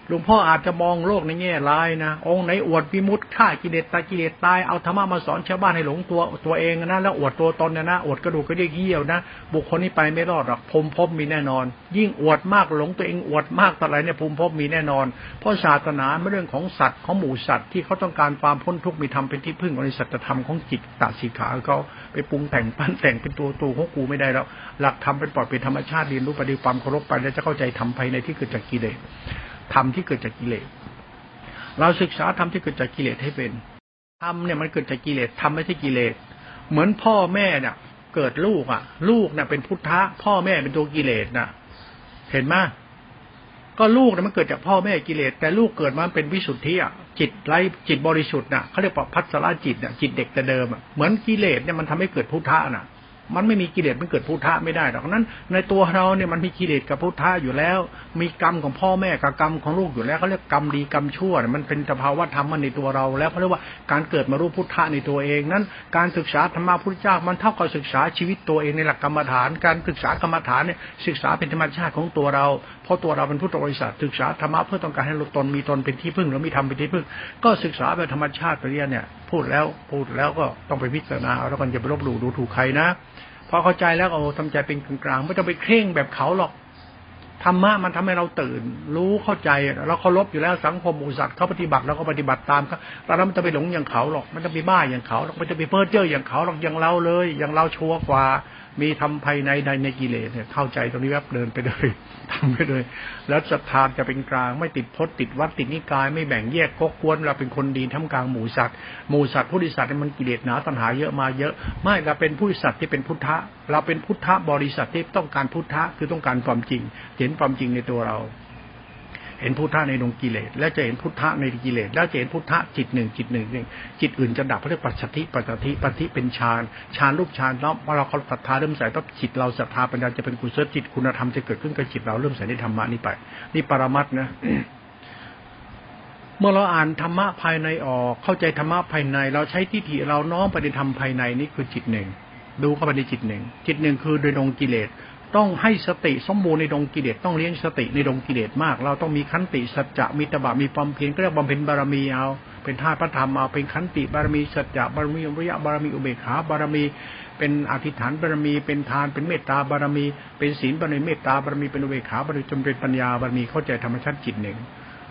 หลวงพ่ออาจจะมองโลกในแง่ร้ายนะองค์ไหนอวดวิมุตฆ่ากิเลสตายกิเลสตายเอาธรรมะมาสอนชาวบ้านให้หลงตัวตัวเองนะแล้วอวดตัวตนนะนะอวดกระดูกกระเดียกเหี้ยวนะบุคคลนี้ไปไม่รอดหรอกภูมิภพมีแน่นอน ยิ่งอวดมากหลงตัวเองอวดมากต่อะไรเนี่ยภูมิภพมีแน่นอน เพราะศาสนาไม่เรื่องของสัตว์ของหมูสัตว์ที่เขาต้องการความพ้นทุกข์มีธรรมเป็นที่พึ่งในสัจธรรมของจิตตสิขาเขาไปปรุงแต่งปั้นแต่งเป็นตัวตัวของกูไม่ได้แล้วหลักธรรมเป็นปลอดเป็นธรรมชาติเรียนรู้ปฏิความเคารพไปแล้วจะเข้าใจธรรมภายในที่เกิดจากกิเลส ธรรมที่เกิดจากกิเลส เราศึกษาธรรมที่เกิดจากกิเลสให้เป็นธรรมเนี่ยมันเกิดจากกิเลสธรรมไม่ใช่กิเลส เหมือนพ่อแม่เนี่ยเกิดลูกอะ ลูกเนี่ยเป็นพุทธะ พ่อแม่เป็นตัวกิเลสน่ะเห็นไหมก็ลูกเนี่ยมันเกิดจากพ่อแม่กิเลส แต่ลูกเกิดมาเป็นวิสุทธิอะจิตไรจิตบริสุทธิ์น่ะเขาเรียกว่าพัสราจิตน่ะจิตเด็กแต่เดิมอะเหมือนกิเลสเนี่ยมันทำให้เกิดพุทธะน่ะ มันไม่มีกิเลสมันเกิดพุทธะไม่ได้หรอกนั้น ในตัวเราเนี่ยมันมีกิเลสกับพุทธะอยู่แล้ว มีกรรมของพ่อแม่กับกรรมของลูกอยู่แล้วเขาเรียกกรรมดีกรรมชั่วมันเป็นสภาวะธรรมมันในตัวเรา แล้วเขาเรียกว่าการเกิดมารู้พุทธะในตัวเองนั้น การศึกษาธรรมะพุทธเจ้ามันเท่ากับศึกษาชีวิตตัวเองในหลักกรรมฐาน การศึกษากรรมฐานเนี่ยศึกษาเป็นธรรมชาติของตัวเรา เพราะตัวเราเป็นพุทธบริษัทศึกษาธรรมะเพื่อต้องการให้ตนมีตนเป็นที่พึ่งหรือมีธรรมเป็นที่พึ่ง ก็ศึกษาแบบธรรมชาติไปเรียนเนี่ย พูดแล้วพูดแล้วก็ต้องไปพิจารณาแล้วกันจะไปลบหลู่ดูถูกใครนะพอเข้าใจแล้วโอ้ทำใจเป็นกลางๆไม่ต้องไปเคร่งแบบเขาหรอกธรรมะมันทำให้เราตื่น รู้เข้าใจเราเคารพอยู่แล้วสังคมอุตสัตว์เขาปฏิบัติเราก็ปฏิบัติตามเขาเราไม่ต้องไปหลงอย่างเขาหรอกไม่ต้องไปบ้าอย่างเขาหรอกไม่ต้องไปเพ้อเจ้ออย่างเขาหรอกอย่างเราเลย อย่างเราชัวร์กว่า มีทำภายในใดในกิเลสเนี่ยเข้าใจตรงนี้แวบเดินไปเลยทำไปเลย แล้วศรัทธาจะเป็นกลางไม่ติดพจน์ติดวัดติดนิกาย ไม่แบ่งแยกกกวรเราเป็นคนดีทำกลางหมู่สัตว์หมู่สัตว์ผู้ดิสัตว์มันกิเลสหนาตัณหาเยอะมาเยอะ ไม่เราเป็นผู้สัตว์ที่เป็นพุทธะ เราเป็นพุทธะบริษัทที่ต้องการพุทธะคือต้องการความจริง เห็นความจริงในตัวเรา เห็นพุทธะในดวงกิเลส แล้วจะเห็นพุทธะในกิเลส แล้วจะเห็นพุทธะจิตหนึ่งจิตหนึ่งจิตอื่นจะดับเพราะเรียกปัจจิปัจจิปัจจิเป็นฌานฌานรูปฌานเนาะเมื่อเราศรัทธาเริ่มใส่ปั๊บจิตเราศรัทธาปัญญาจะเป็นกุศลจิตคุณธรรมจะเกิดขึ้นกับจิตเราเริ่มใส่ในธรรมะนี่ไป นี่ปรมัตนะเมื่อเราอ่านธรรมะภายในออก เข้าใจธรรมะภายใน เราใช้ทิฏฐิเราน้อมไปในธรรมภายในนี่คือจิตหนึ่งดูเข้าไปในจิตหนึ่ง จิตหนึ่งคือโดยดวงกิเลส ต้องให้สติสมบูรณ์ในดงกิเลสต้องเลี้ยงสติในดงกิเลสมาก เราต้องมีขันติสัจจะมีตบะมีความเพียรก็เรียกบำเพ็ญบารมีเอา เป็นธาตุพระธรรมเอาเป็นขันติบารมีสัจจะบารมีวิยะบารมีอุเบกขาบารมี เป็นอธิษฐานบารมี เป็นทานเป็นเมตตาบารมี เป็นศีลบารมีเมตตาบารมีเป็นอุเบกขาบารมีจนเป็นปัญญาบารมีเข้าใจธรรมชาติจิตหนึ่ง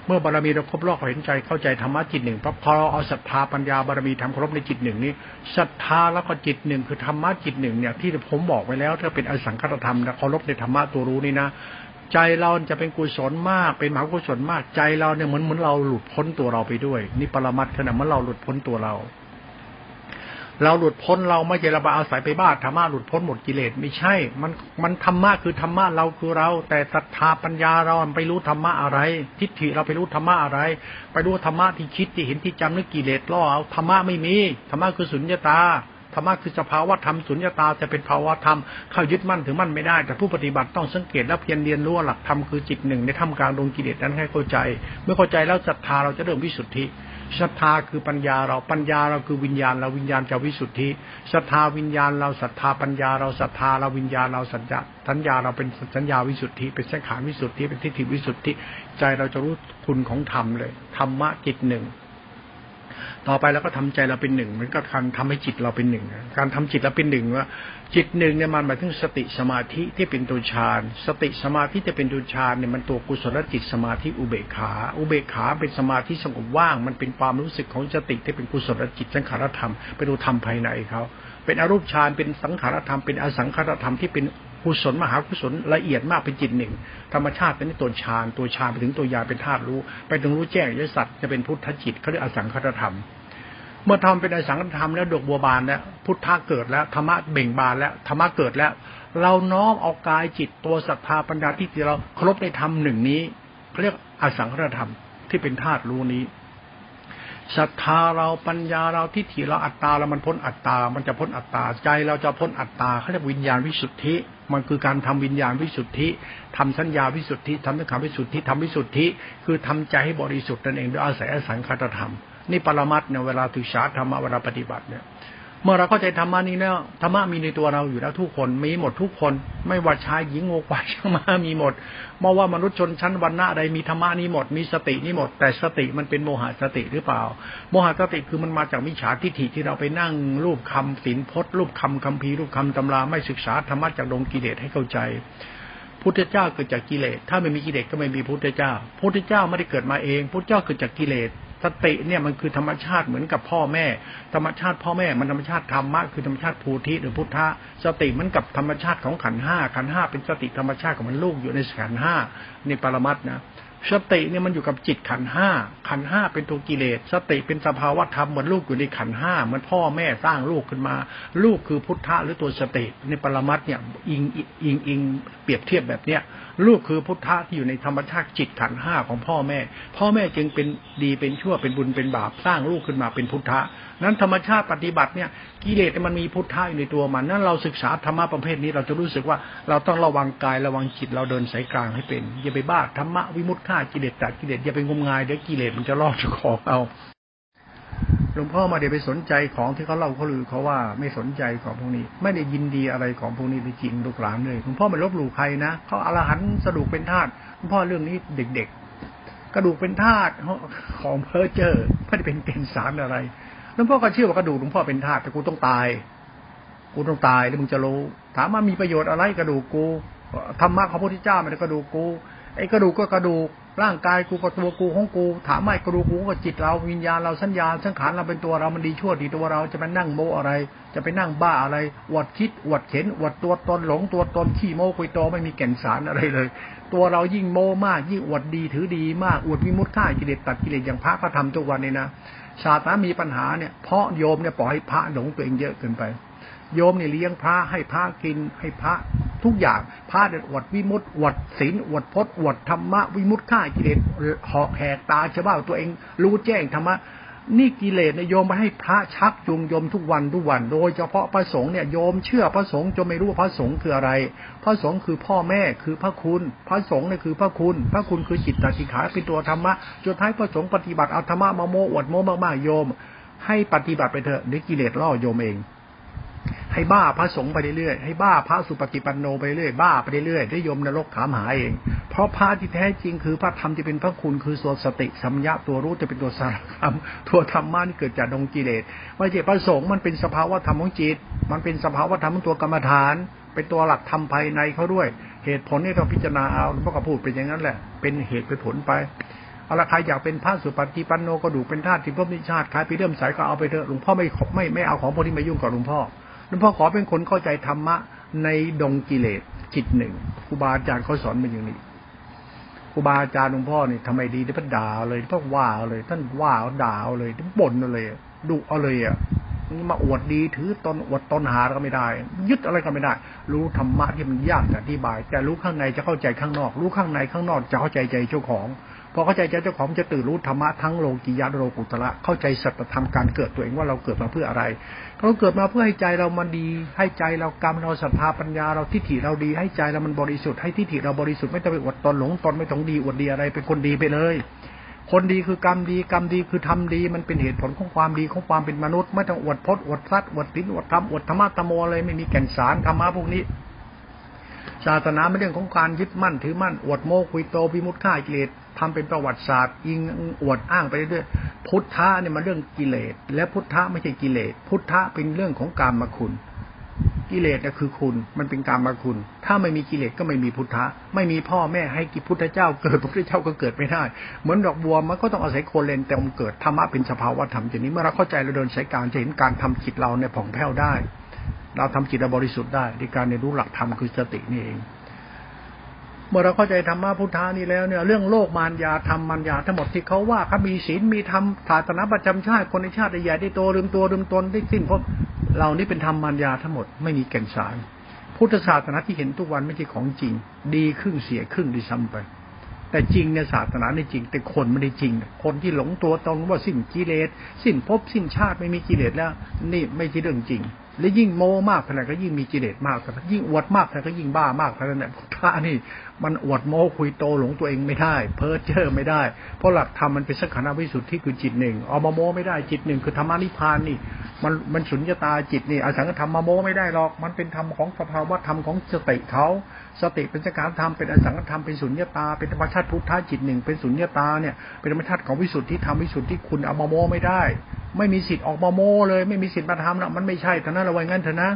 เมื่อบารมีเราครบรอบเห็นใจเข้าใจธรรมะจิตหนึ่งเพอพอเราเอาศรัทธาปัญญาบารมีทำครบในจิตหนึ่งนี้ศรัทธาแล้วก็จิตหนึ่งคือธรรมะจิตหนึ่งเนี่ยที่ผมบอกไว้แล้วถ้าเป็นอสังขตธรรมนะเคารพในธรรมะตัวรู้นี่นะใจเราจะเป็นกุศลมาก เป็นมหากุศลมากใจเราเนี่ยเหมือนเหมือนเราหลุดพ้นตัวเราไปด้วย นี่ปรมัตขณะเมื่อเราหลุดพ้นตัวเรา เราหลุดพ้นเราไม่ใช่ระบาอาศัยไปบ้าธรรมะหลุดพ้นหมดกิเลสไม่ใช่ มันมันธรรมะคือธรรมะเราคือเรา แต่ศรัทธาปัญญาเราไปรู้ธรรมะอะไร ทิฏฐิเราไปรู้ธรรมะอะไร ไปรู้ธรรมะที่คิดที่เห็นที่จำนึกกิเลสล่อเอาธรรมะไม่มีธรรมะคือสุญญตาธรรมะคือสภาวะธรรมสุญญตาจะเป็นภาวะธรรมเข้ายึดมั่นถือมั่นไม่ได้ แต่ผู้ปฏิบัติต้องสังเกตและเพียรเรียนรู้หลักธรรมคือจิตหนึ่งในธรรมกลางดวงกิเลสนั้นให้เข้าใจ เมื่อเข้าใจแล้วศรัทธาเราจะเริ่มวิสุทธิ ศรัทธาคือปัญญาเราปัญญาเราคือวิญญาณเราวิญญาณจะวิสุทธิศรัทธาวิญญาณเราศรัทธาปัญญาเราศรัทธาเราวิญญาณเราสัญญาสัญญาเราเป็นสัญญาวิสุทธิ เป็นสังขารวิสุทธิเป็นทิฏฐิวิสุทธิ ใจเราจะรู้คุณของธรรมเลยธรรมะจิตหนึ่ง ต่อไปเราก็ทำใจเราเป็นหนึ่งมันก็การทำให้จิตเราเป็นหนึ่งการทำจิตเราเป็นหนึ่งว่า จิตหนึ่งเนี่ยมันหมายถึงสติสมาธิที่เป็นตัวฌานสติสมาธิที่เป็นตัวฌานเนี่ยมันตัวกุศลจิตสมาธิอุเบกขา อุเบกขาเป็นสมาธิสงบว่าง มันเป็นความรู้สึกของสติที่เป็นกุศลจิตสังขารธรรมเป็นตัวธรรมภายในเขาเป็นอรูปฌานเป็นสังขารธรรมเป็นอสังขารธรรมที่เป็น กุศลมหากุศลละเอียดมากเป็นจิตหนึ่ง ธรรมชาติเป็นตัวฌานตัวฌานไปถึงตัวยาเป็นธาตุรู้ ไปถึงรู้แจ้งยสัตว์จะเป็นพุทธจิตเขาเรียกอสังขารธรรม เมื่อทำเป็นอสังขธรรมแล้วดอกบัวบานแล้วพุทธะเกิดแล้วธรรมะเบ่งบานแล้วธรรมะเกิดแล้ว เราน้อมเอากายจิตตัวศรัทธาปัญญาที่เราครบในธรรมหนึ่งนี้เขาเรียกอสังขธรรมที่เป็นธาตุรู้นี้ศรัทธาเราปัญญาเราทิฏฐิเราอัตตาเรามันพ้นอัตตา มันจะพ้นอัตตาใจเราจะพ้นอัตตาเขาเรียกวิญญาณวิสุทธิ มันคือการทำวิญญาณวิสุทธิทำสัญญาวิสุทธิทำสังขารวิสุทธิทำวิสุทธิ คือทำใจให้บริสุทธิ์นั่นเองโดยอาศัยอสังคตธรรม นี่ปรมัตเนี่ยเวลาศึกษาธรรมะเวลาปฏิบัติเนี่ย เมื่อเราเข้าใจธรรมะนี้แล้วธรรมะมีในตัวเราอยู่แล้วทุกคนมีหมดทุกคน ไม่ว่าชายหญิงโง่กว่าช่างมามีหมดมื่อว่ามนุษย์ชนชั้นวรรณะใดมีธรรมะนี้หมด มีสตินี้หมด แต่สติมันเป็นโมหะสติหรือเปล่า โมหะสติคือมันมาจากมิจฉาทิฏฐิที่เราไปนั่งรูปคำศีลพจน์รูปคำคำพีรูปคำตำราไม่ศึกษาธรรมะจากดงกิเลสให้เข้าใจพุทธเจ้าเกิดจากกิเลส ถ้าไม่มีกิเลสก็ไม่มีพุทธเจ้า พุทธเจ้าไม่ได้เกิดมาเอง พุทธเจ้าเกิดจากกิเลส สติเนี่ยมันคือธรรมชาติเหมือนกับพ่อแม่ ธรรมชาติพ่อแม่มันธรรมชาติธรรมะคือธรรมชาติภูธิหรือพุทธะสติมันกับธรรมชาติของขันห้าขันห้าเป็นสติธรรมชาติของมันลูกอยู่ในขันห้าในปรมัตนะสติเนี่ยมันอยู่กับจิตขันห้าขันห้าเป็นตัวกิเลส สติเป็นสภาวะธรรมเหมือนลูกอยู่ในขันห้าเหมือนพ่อแม่สร้างลูกขึ้นมา ลูกคือพุทธะหรือตัวสติในปรมัตเนี่ยอิงอิงอิงเปรียบเทียบแบบเนี้ย ลูกคือพุทธะที่อยู่ในธรรมชาติจิตขันห้าของพ่อแม่ พ่อแม่จึงเป็นดีเป็นชั่วเป็นบุญเป็นบาปสร้างลูกขึ้นมาเป็นพุทธะนั้นธรรมชาติปฏิบัติเนี่ยกิเลสมันมีพุทธะอยู่ในตัวมันนั้นเราศึกษาธรรมะประเภทนี้เราจะรู้สึกว่าเราต้องระวังกายระวังจิตเราเดินสายกลางให้เป็นอย่าไปบ้าธรรมะวิมุตติฆ่ากิเลสตัดกิเลสอย่าไปงมงายเดี๋ยวกิเลสมันจะล่อเจ้าขอเอา หลวงพ่อมาเดี๋ยวไปสนใจของที่เขาเล่าเขาลือเขาว่าไม่สนใจของพวกนี้ ไม่ได้ยินดีอะไรของพวกนี้ไปจริงลูกหลานเลยหลวงพ่อไม่ลบหลู่ใครนะเขาอรหันสะดุกเป็นทาสหลวงพ่อเรื่องนี้เด็ก ๆ กระดูกเป็นธาตุของเพอเจอร์ไม่ได้เป็นเกณฑ์สารอะไรหลวงพ่อก็เชื่อว่ากระดูกหลวงพ่อเป็นธาตุแต่กูต้องตายกูต้องตายแล้วมึงจะรู้ถามว่ามีประโยชน์อะไรกระดูกกูธรรมะของพระพุทธเจ้ามันกระดูกกูไอ้กระดูกก็กระดูก ร่างกายกูก็ตัวกูของกู ถามไม่กรูกกูก็จิตเราวิญญาณเราสัญญาสังขารเราเป็นตัวเรามันดีชั่วดีตัวเราจะไปนั่งโมอะไร จะไปนั่งบ้าอะไรอวดคิดอวดเข็นอวดตัวตนหลงตัวตนขี้โมคุยโตไม่มีแก่นสารอะไรเลย ตัวเรายิ่งโมมาก ยิ่งอวดดีถือดีมากอวดวิมุตติฆ่ากิเลสตัดกิเลสอย่างพระก็ทำทุกวันนี้นะชาตินะมีปัญหาเนี่ยเพราะโยมเนี่ยปล่อยให้พระหลงตัวเองเยอะเกินไป โยมเนี่ยเลี้ยงพระให้พระกินให้พระทุกอย่างพระเด็ดอวดวิมุตต์อวดศีลอวดพจน์อวดธรรมะวิมุตต์ฆ่ากิเลสหอกแหกตาชาวบ้านตัวเอง รู้แจ้งธรรมะนี่กิเลสเนี่ยโยมไปให้พระชักจูงโยมทุกวันทุกวัน โดยเฉพาะพระสงฆ์เนี่ยโยมเชื่อพระสงฆ์จนไม่รู้ว่าพระสงฆ์คืออะไร พระสงฆ์คือพ่อแม่คือพระคุณ พระสงฆ์เนี่ยคือพระคุณ พระคุณคือจิตตสิขาเป็นตัวธรรมะจนท้ายพระสงฆ์ปฏิบัติเอาธรรมะมาโมอวดโมมากๆโยม ให้ปฏิบัติไปเถอะเดี๋ยวกิเลสล่อโยมเอง ให้บ้าพระสงฆ์ไปเรื่อยๆให้บ้าพระสุปฏิปันโนไปเรื่อยบ้าไปเรื่อยได้ยมนรกถามหาเอง เพราะพระที่แท้จริงคือพระธรรมที่เป็นพระคุณคือส่วนสติสัมยาตัวรู้จะเป็นตัวสารธรรมตัวธรรมะนี่เกิดจากดงกิเลสไม่ใช่พระสงฆ์มันเป็นสภาวะธรรมของจิต มันเป็นสภาวะธรรมของตัวกรรมฐาน เป็นตัวหลักธรรมภายในเขาด้วย เหตุผลนี่เราพิจารณาเอาพวกก็พูดเป็นอย่างนั้นแหละ เป็นเหตุเป็นผลไปเอาละใครอยากเป็นพระสุปฏิปันโนก็ดูเป็นธาตุที่พบนิชาติใครไปเริ่มสายก็เอาไปเถอะหลวงพ่อไม่ไม่ไม่เอาของพวกนี้มายุ่งกับหลวงพ่อ ลวงพ่อขอเป็นคนเข้าใจธรรมะในดงกิเลสจิตหนึ่งครูบาอาจารย์เขาสอนมาอย่างนี้ครูบาอาจารย์หลวงพ่อนี่ทำไมดีที่พ่นด่าเลยพ่อว่าเลย ท่านว่าด่าเลยท่านบ่นเลยดุเอาเลยอะมาอวดดีถือตนอวดตนหาก็ไม่ได้ ยึดอะไรก็ไม่ได้ รู้ธรรมะที่มันยากอธิบาย แต่รู้ข้างในจะเข้าใจข้างนอก รู้ข้างในข้างนอกจะเข้าใจใจเจ้าของพอเข้าใจใจเจ้าของจะตื่นรู้ธรรมะทั้งโลกียะโลกุตระเข้าใจสัจธรรมการเกิดตัวเองว่าเราเกิดมาเพื่ออะไร เราเกิดมาเพื่อให้ใจเรามันดี ให้ใจเรากรรมเราศรัทธาปัญญาเราทิฏฐิเราดี ให้ใจเรามันบริสุทธิ์ให้ทิฏฐิเราบริสุทธิ์ไม่ต้องไปอวดตนหลงตนไม่ต้องดีอวดดีอะไรเป็นคนดีไปเลย คนดีคือกรรมดีกรรมดีคือทำดี มันเป็นเหตุผลของความดีของความเป็นมนุษย์ ไม่ต้องอวดพจน์อวดซัดอวดตินอวดธรรมอวดธรรมะธรรมโมอะไรไม่มีแก่นสารธรรมะพวกนี้ศาสนาไม่เรื่องของการยึดมั่นถือมั่นอวดโมคุยโตพิมุตฆ่ากิเลส ทำเป็นประวัติศาสตร์ยิงอวดอ้างไปเรื่อยๆพุทธะเนี่ยมันเรื่องกิเลส และพุทธะไม่ใช่กิเลส พุทธะเป็นเรื่องของกามคุณ กิเลสเนี่ยคือคุณ มันเป็นกามคุณ ถ้าไม่มีกิเลสก็ไม่มีพุทธะ ไม่มีพ่อแม่ให้กิพุทธเจ้า เกิดพระพุทธเจ้าก็เกิดไม่ได้ เหมือนดอกบัวมันก็ต้องอาศัยโคนเลนแต่มันเกิดธรรมะเป็นสภาวะธรรมอย่างนี้เมื่อเราเข้าใจเราเดินใช้การจะเห็นการทำจิตเราเนี่ยผ่องแผ้วได้ เราทำจิตเราบริสุทธิ์ได้ในการเรียนรู้หลักธรรมคือสตินี่เอง เมื่อเราเข้าใจธรรมะพุทธานี่แล้วเนี่ยเรื่องโลกมารยาธรรมมารยาทั้งหมดที่เขาว่าเขามีศีลมีธรรมศาสนาประจำชาติคนในชาติใหญ่ได้โตลืมตัวลืมตนได้สิ้นพบเรานี่เป็นธรรมมารยาทั้งหมดไม่มีแก่นสาร พุทธศาสนาที่เห็นทุกวันไม่ใช่ของจริง ดีครึ่งเสียครึ่งดีซ้ำไป แต่จริงเนี่ยศาสนาในจริง แต่คนไม่ได้จริง คนที่หลงตัวตนว่าสิ้นกิเลสสิ้นภพสิ้นชาติไม่มีกิเลสแล้ว นี่ไม่ใช่เรื่องจริง และยิ่งโมมากเท่าไหร่ก็ยิ่งมีกิเลสมากเท่านั้นยิ่งอวดมากเท่าไหร่ก็ยิ่งบ้ามากเท่านั้นแหละพระนี่ มันอวดโมคุยโตหลงตัวเองไม่ได้ เพ้อเจ้อไม่ได้ เพราะหลักธรรมมันเป็นสักขารวิสุทธิคือจิตหนึ่งเอามาโมไม่ได้จิตหนึ่งคือธรรมนิพานนี่ มันมันสุญญตาจิตนี่อสังขธรรมมาโมไม่ได้หรอก มันเป็นธรรมของสภาวะธรรมของสติเขาสติเป็นสังขารธรรมเป็นอสังขธรรมเป็นสุญญตาเป็นธรรมชาติพุทธะจิตหนึ่งเป็นสุญญตาเนี่ยเป็นธรรมชาติของวิสุทธิธรรมวิสุทธิคุณเอามาโมไม่ได้ ไม่มีสิทธิ์ออกมาโมเลย ไม่มีสิทธิ์มาทำนะมันไม่ใช่ท่านั้นราไว้งั้นเถอะนะ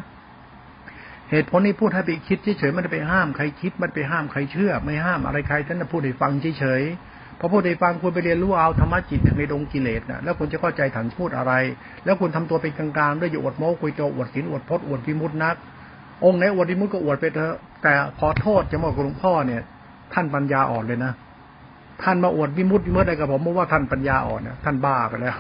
เหตุผลนี้พูดให้ไปคิดเฉยๆมันไปห้ามใครคิดมันไปห้ามใครเชื่อ ไม่ห้ามอะไรใครท่านจะพูดให้ฟังเฉยๆพอพูดให้ฟังคุณไปเรียนรู้เอาธรรมะจิตในดงกิเลสนะแล้วคุณจะเข้าใจถันพูดอะไร แล้วคุณทำตัวเป็นกลางๆด้วยอยู่อวดโม้คุยโตอวดศีลอวดพจน์อวดพิมุตนัก องค์ไหนอวดพิมุตก็อวดไปเถอะ แต่ขอโทษจะบอกหลวงพ่อเนี่ย ท่านปัญญาอ่อนเลยนะท่านมาอวดวิมุตวิมุตอะไรกับผมเพราะว่าท่านปัญญาอ่อนนะท่านบ้าไปแล้ว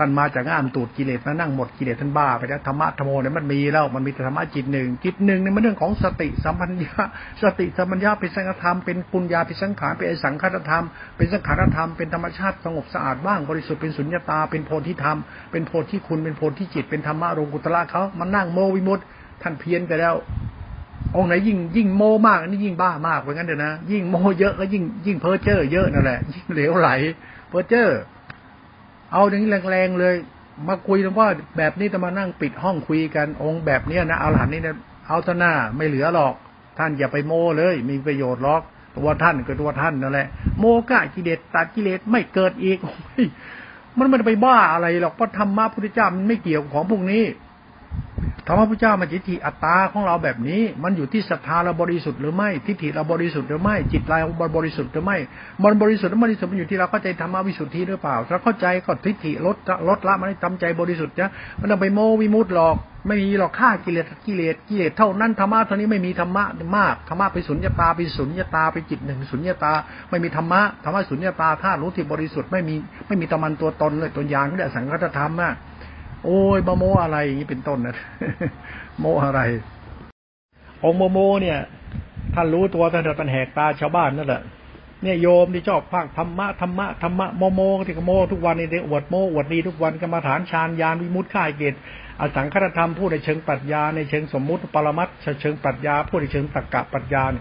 ท่านมาจากงามตูดกิเลสมานั่งหมดกิเลสท่านบ้าไปแล้วธรรมะธรรมโมเนี่ยมันมีแล้วมันมีธรรมะจิตหนึ่งจิตหนึ่งเนี่ยมันเรื่องของสติสัมปัญญาสติสัมปัญญาเป็นสังฆธรรมเป็นปุญญาเป็นสังขารเป็นอสังขารธรรมเป็นสังขารธรรมเป็นธรรมชาติสงบสะอาดบ้างบริสุทธิ์เป็นสุญญตาเป็นโพธิธรรมเป็นโพธิคุณเป็นโพธิจิตเป็นธรรมะโลกุตละเขามันนั่งโมวิมุต ท่านเพี้ยนไปแล้ว องค์ไหนยิ่งยิ่งโมมากอันนี้ยิ่งบ้ามากเหมือนกันเดี๋ยวนะยิ่งโมเยอะก็ยิ่งยิ่งเพ้อเจ้อเยอะนั่นแหละยิ่งเหลวไหล เพ้อเจ้อเอาอย่างนี้แรงๆเลย มาคุยกันว่าแบบนี้จะมานั่งปิดห้องคุยกัน องค์แบบเนี้ยนะเอาหลานนี่นะเอาท่าหน้าไม่เหลือหรอก ท่านอย่าไปโมเลย มีประโยชน์หรอกตัวท่านก็ตัวท่านนั่นแหละ โมกะกิเลสตัดกิเลสไม่เกิดอีกมันม่ได้ไปบ้าอะไรหรอกเพราะธรรมะพุทธเจ้ามันไม่เกี่ยวของพวกนี้ ธรรมะพุทธเจ้ามันจิตติอัตตาของเราแบบนี้ มันอยู่ที่ศรัทธาเราบริสุทธิ์หรือไม่ทิฏฐิเราบริสุทธิ์หรือไม่ จิตเราบริสุทธิ์หรือไม่มันบริสุทธิ์หรือไม่บริสุทธิ์มันอยู่ที่เราเข้าใจธรรมะวิสุทธิหรือเปล่าถ้าเข้าใจก็ทิฏฐิลดลดละมันทำใจบริสุทธิ์นะมันต้องไปโมวิมุตต์หรอก ไม่มีหรอกฆ่ากิเลสกิเลสกิเลสเท่านั้นธรรมะเท่านี้ไม่มีธรรมะมากธรรมะไปสุญญตาไปสุญญตาไปจิตหนึ่งสุญญตา ไม่มีธรรมะธรรมะสุญญตาธาตุรู้ที่บริสุทธิ์ไม่มีไม่มีตมันตัวตนเลยตัวยางก็ได้สังกัตธรรมอะ โอ้ยบโมอะไรอย่างนี้เป็นต้นนะโมอะไร องโมโม เนี่ยท่านรู้ตัวท่านจะเป็นแหกตาชาวบ้านนั่นแหละเนี่ยโยมที่ชอบพังธรรมะธรรมะธรรมะโมโมที่กโมทุกวันในเด็อวดโมอวดดีทุกวันกรรมาฐานฌานยานวิมุตข่ายเกตอสังคตธรรมพูดในเชิงปรัชญาในเชิงสมมุติปรมัตเชิงปรัชญาพูดในเชิงตรรกะปรัชญาตร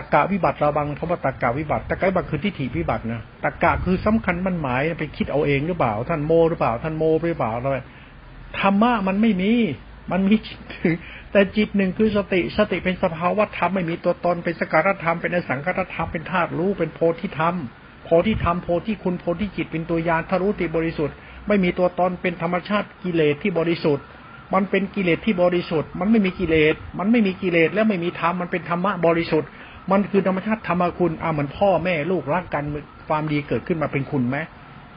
รกะวิบัติระบังคำว่าตรรกะวิบัติตรรกะวิบัติคือทิฏฐิวิบัตินะตรรกะคือสำคัญมันหมายไปคิดเอาเองหรือเปล่า ท่านโมหรือเปล่า ท่านโมหรือเปล่าอะไรธรรมะมันไม่มี มันมีจิตแต่จิตหนึ่งคือสติสติเป็นสภาวะธรรมไม่มีตัวตนเป็นสการธรรมเป็นอสังกัตธรรมเป็นธาตุรู้เป็นโพธิธรรมโพธิธรรมโพธิคุณโพธิจิตเป็นตัวยานทารุติบริสุทธิ์ ไม่มีตัวตนเป็นธรรมชาติกิเลสที่บริสุทธิ์ มันเป็นกิเลสที่บริสุทธิ์ มันไม่มีกิเลสมันไม่มีกิเลสและไม่มีธรรมมันเป็นธรรมะบริสุทธิ์ มันคือธรรมชาติธรรมคุณอ่าเหมือนพ่อแม่ลูกรักกันความดีเกิดขึ้นมาเป็นคุณไหม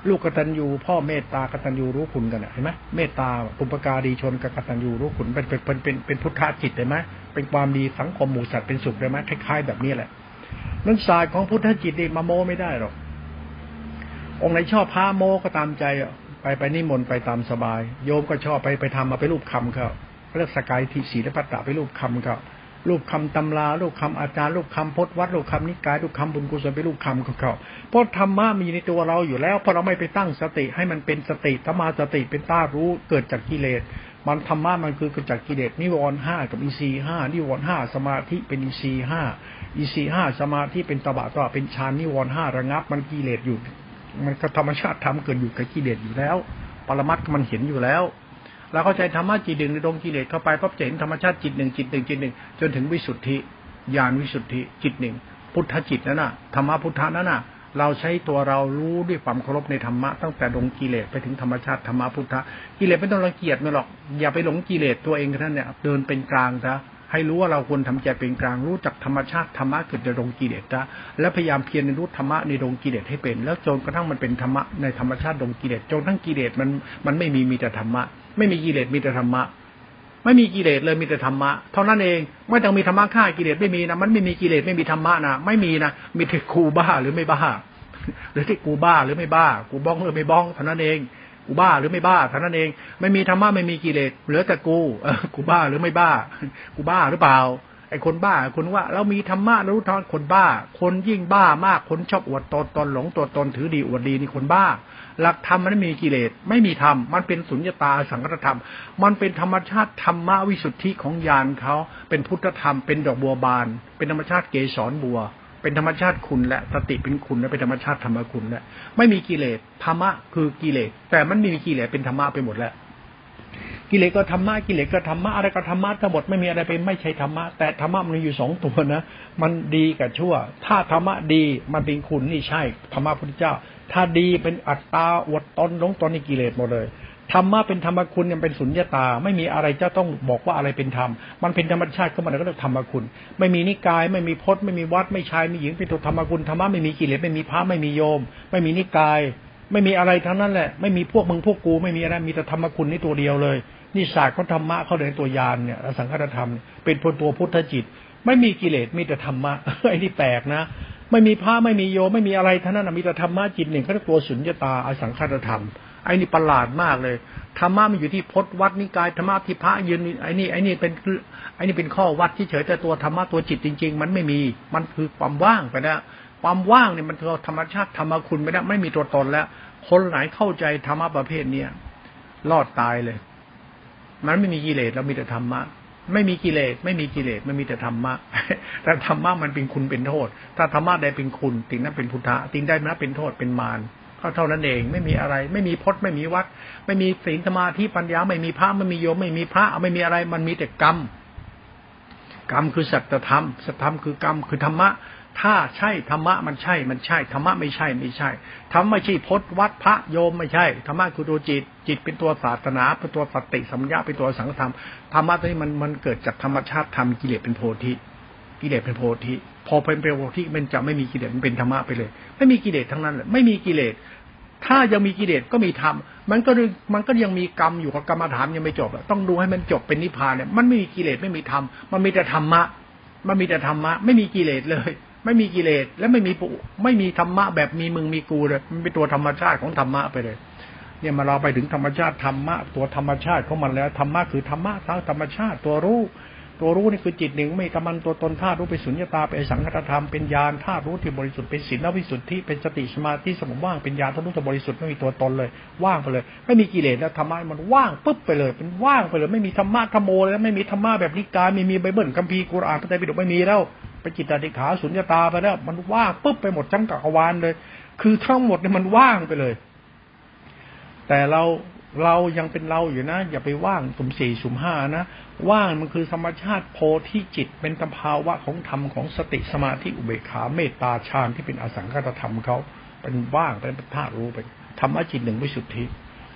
ลูกกตัญญูพ่อเมตตากตัญญูรู้คุณกันเห็นไหมเมตตาปุปการีชนกับกตัญญูรู้คุณเป็นเป็นเป็นเป็นพุทธจิตเห็นไหมเป็นความดีสังคมหมู่สัตว์เป็นสุขได้ไหมคล้ายๆแบบนี้แหละนั้นศาสตร์ของพุทธจิตนี่มาโมไม่ได้หรอกองค์ไหนชอบพาโมก็ตามใจไปไปนิมนต์ไปตามสบาย โยมก็ชอบไปไปทำมาไปรูปคำเขาเรียกสกายทิศีและปัตตะไปรูปคำเขา รูปคำตำรารูปคำอาจารย์รูปคำพจนวัดรูปคำนิกายรูปคำบุญกุศลเป็นรูปคำของเขาเพราะธรรมะมีในตัวเราอยู่แล้วเพราะเราไม่ไปตั้งสติให้มันเป็นสติธรรมาสติเป็นต้ารู้เกิดจากกิเลสมันธรรมะมันคือเกิดจากกิเลสนิวรณ์ห้ากับอีซีห้านิวรณ์ห้าสมาธิเป็นอีซีห้าอีซีห้าสมาธิเป็นตบะตบะเป็นฌานนิวรณ์ห้าระงับ มันกิเลสอยู่ มันธรรมชาติทำเกิดอยู่กับกิเลสอยู่แล้ว ปรมัตมันเห็นอยู่แล้ว เราเข้าใจธรรมะจิตหนึ่งในดวงกิเลสเข้าไปปั๊บจะเห็นธรรมชาติจิตหนึ่งจิตหนึ่งจิตหนึ่งจนถึงวิสุทธิญาณวิสุทธิจิตหนึ่งพุทธจิตนั่นน่ะธรรมะพุทธนั่นน่ะเราใช้ตัวเรารู้ด้วยความเคารพในธรรมะตั้งแต่ดงกิเลสไปถึงธรรมชาติธรรมะพุทธกิเลสไม่ต้องรังเกียจมันหรอกอย่าไปหลงกิเลสตัวเองท่านเนี่ยเดินเป็นกลางซะให้รู้ว่าเราควรทำใจเป็นกลางรู้จักธรรมชาติธรรมะเกิดในดงกิเลสนะและพยายามเพียรในรู้ธรรมะในดงกิเลสให้เป็น แล้วจนกระทั่งมันเป็นธรรมะในธรรมชาติดงกิเลสจนทั้งกิเลสมันมันไม่มีมีแต่ธรรมะ ไม่มีกิเลสมีแต่ธรรมะ ไม่มีกิเลสเลยมีแต่ธรรมะเท่านั้นเองไม่ต้องมีธรรมะฆ่ากิเลสไม่มีนะมันไม่มีกิเลสไม่มีธรรมะนะไม่มีนะมีแต่กูบ้าหรือไม่บ้า หรือที่กูบ้าหรือไม่บ้า กูบ้องหรือไม่บ้องเท่านั้นเองกูบ้าหรือไม่บ้าเท่านั้นเอง ไม่มีธรรมะไม่มีกิเลสเหลือแต่กูเออกูบ้าหรือไม่บ้า กูบ้าหรือเปล่าไอ้คนบ้าคนว่าเรามีธรรมะรู้ทอนคนบ้า คนยิ่งบ้ามากคนชอบอวดตนตนหลงตัวตนถือดีอวดดีนี่คนบ้า หลักธรรมมันไม่มีกิเลสไม่มีธรรมมันเป็นสุญญตาสังกัตธรรม มันเป็นธรรมชาติธรรมวิสุทธิของญาณเขาเป็นพุทธธรรมเป็นดอกบัวบาน เป็นธรรมชาติเกสรบัว เป็นธรรมชาติคุณและสติเป็นคุณและเป็นธรรมชาติธรรมคุณและไม่มีกิเลสธรรมะคือกิเลสแต่มันไม่มีกิเลสเป็นธรรมะไปหมดแล้วกิเลสก็ธรรมะกิเลสก็ธรรมะอะไรก็ธรรมะทั้งหมดไม่มีอะไรเป็นไม่ใช่ธรรมะแต่ธรรมะมันอยู่สองตัวนะ มันดีกับชั่ว ถ้าธรรมะดีมันเป็นคุณนี่ใช่ธรรมะพุทธเจ้า ถ้าดีเป็นอัตตาอวดตนหลงตนนี่กิเลสหมดเลยธรรมะเป็นธรรมคุณยังเป็นสุญญตา ไม่มีอะไรจะต้องบอกว่าอะไรเป็นธรรม มันเป็นธรรมชาติขึ้นมาแล้วก็เรียกธรรมคุณ ไม่มีนิกาย ไม่มีพจน์ไม่มีวัด ไม่ชายไม่หญิงเป็นตัวธรรมคุณธรรมะไม่มีกิเลสไม่มีพระไม่มีโยม ไม่มีนิกาย ไม่มีอะไรทั้งนั้นแหละ ไม่มีพวกมึงพวกกูไม่มีอะไรมีแต่ธรรมคุณนี่ตัวเดียวเลยนี่ศาสตร์ของธรรมะเขาเรียนตัวยานเนี่ยสังฆธรรม เป็นพลตัวพุทธจิต ไม่มีกิเลสมีแต่ธรรมะไอ้นี่แปลกนะ ไม่มีพระไม่มีโยไม่มีอะไรท่านั้นมีแต่ธรรมะจิตหนึ่งเขาเรียกตัวสุญญตาอสังขตธรรมไอ้นี่ประหลาดมากเลยธรรมะมันอยู่ที่พจนวัดนิกายธรรมะที่พระยืนไอ้นี่ไอ้นี่เป็นไอ้นี่เป็นข้อวัดที่เฉยแต่ตัวธรรมะตัวจิตจริง ๆ มันไม่มีมันคือความว่างไปแล้วความว่างเนี่ยมันคือธรรมชาติธรรมคุณไม่ได้ไม่มีตัวตนแล้ว คนไหนเข้าใจธรรมะประเภทเนี้ยรอดตายเลย มันไม่มีกิเลสแล้วมีแต่ธรรมะ ไม่มีกิเลสไม่มีกิเลสไม่มีแต่ธรรมะแต่ธรรมะมันเป็นคุณเป็นโทษ ถ้าธรรมะใดเป็นคุณติงนั้นเป็นพุทธะติงได้นั้นเป็นโทษเป็นมารเท่านั้นเองไม่มีอะไร ไม่มีพจน์ไม่มีวัด ไม่มีศีลสมาธิปัญญาไม่มีพระไม่มีโยมไม่มีพระไม่มีอะไรมันมีแต่กรรม กรรมคือสัจธรรมสัจธรรมคือกรรมคือธรรมะ ถ้าใช่ธรรมะมันใช่ มันใช่ธรรมะไม่ใช่ไม่ใช่ธรรมไม่ใช่พจน์วัดพระโยมไม่ใช่ธรรมะคือตัวจิต จิตเป็นตัวศาสนาเป็นตัวสติสัมยาเป็นตัวสังธรรมธรรมะตัวนี้มันมันเกิดจากธรรมชาติธรรมกิเลสเป็นโพธิกิเลสเป็นโพธิพอเป็นโพธิมันจะไม่มีกิเลสมันเป็นธรรมะไปเลย ไม่มีกิเลสทั้งนั้นเลยไม่มีกิเลสถ้ายังมีกิเลสก็มีธรรม มันก็มันก็ยังมีกรรมอยู่กับกรรมฐานยังไม่จบต้องดูให้มันจบเป็นนิพพานเนี่ย มันไม่มีกิเลสไม่มีธรรม มันมีแต่ธรรมะ มันมีแต่ธรรมะ ไม่มีกิเลสเลย ไม่มีกิเลสและไม่มีปุไม่มีธรรมะแบบมีมึงมีกูเลยมันเป็นตัวธรรมชาติของธรรมะไปเลย เนี่ยมาเราไปถึงธรรมชาติธรรมะตัวธรรมชาติของมันแล้วธรรมะคือธรรมะทั้งธรรมชาติตัวรู้ตัวรู้นี่คือจิตหนึ่งไม่กำมันตัวตนธาตุรู้เป็นสุญญตาเป็นสังขตธรรมเป็นญาณธาตุรู้ที่บริสุทธิ์เป็นศีลวิสุทธิเป็นสติสมาธิสมว่างเป็นญาณทะลุที่บริสุทธิ์ไม่มีตัวตนเลย ว่างไปเลย ไม่มีกิเลสแล้วธรรมะมันว่างปุ๊บไปเลย เป็นว่างไปเลย ไม่มีธรรมะธรรมโมแล้วไม่มีธรรมะแบบนิกายไม่มีไบเบิลคัมภีร์กุรอานพระไตรปิฎกไม่มีแล้ว ไปจิตติขาสุญญตาไปแล้ว มันว่างปุ๊บไปหมดจังกักรวาลเลย คือทั้งหมดเนี่ยมันว่างไปเลย แต่เราเรายังเป็นเราอยู่นะ อย่าไปว่างสุ่มสี่สุ่มห้านะ ว่างมันคือธรรมชาติโพธิจิตเป็นตภาวะของธรรมของสติสมาธิอุเบกขาเมตตาฌานที่เป็นอสังขตธรรมเขาเป็นว่างเป็นธาตุรู้เป็นธรรมะจิตหนึ่งวิสุทธิ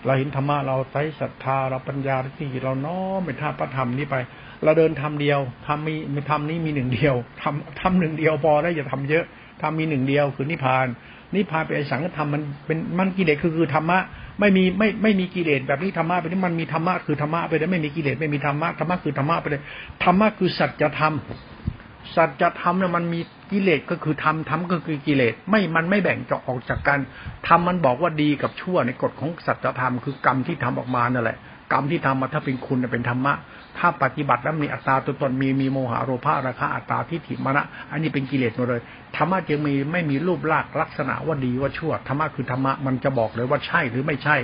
เราเห็นธรรมะเราใช้ศรัทธาเราปัญญาที่เราน้อมเป็นธาตุพระธรรมนี้ไป เราเดินทำเดียวทำมีมีทำนี้มีหนึ่งเดียวทำทำหนึ่งเดียวพอได้อย่าทำเยอะทำมีหนึ่งเดียวคือนิพพานนิพพานเป็นอสังขธรรมมันเป็นมันกิเลสคือคือธรรมะไม่มีไม่ไม่มีกิเลสแบบนี้ธรรมะไปนี่มันมีธรรมะคือธรรมะไปเลยไม่มีกิเลสไม่มีธรรมะธรรมะคือธรรมะไปเลยธรรมะคือสัจธรรมสัจธรรมเนี่ยมันมีกิเลสก็คือธรรมธรรมก็คือกิเลสไม่มันไม่แบ่งจะออกจากกันธรรมมันบอกว่าดีกับชั่วในกฎของสัจธรรมคือกรรมที่ทำออกมานั่นแหละกรรมที่ทำมาถ้าเป็นคุณเป็นธรรมะ ถ้าปฏิบัติแล้วมีอัตตาตัวตนมีมีโมหะโรภาราคะอัตตาทิฏฐิมรณะอันนี้เป็นกิเลสหมดเลยธรรมะจึงมีไม่มีรูปลักษณ์ลักษณะว่าดีว่าชั่วธรรมะคือธรรมะมันจะบอกเลยว่าใช่หรือไม่ใช่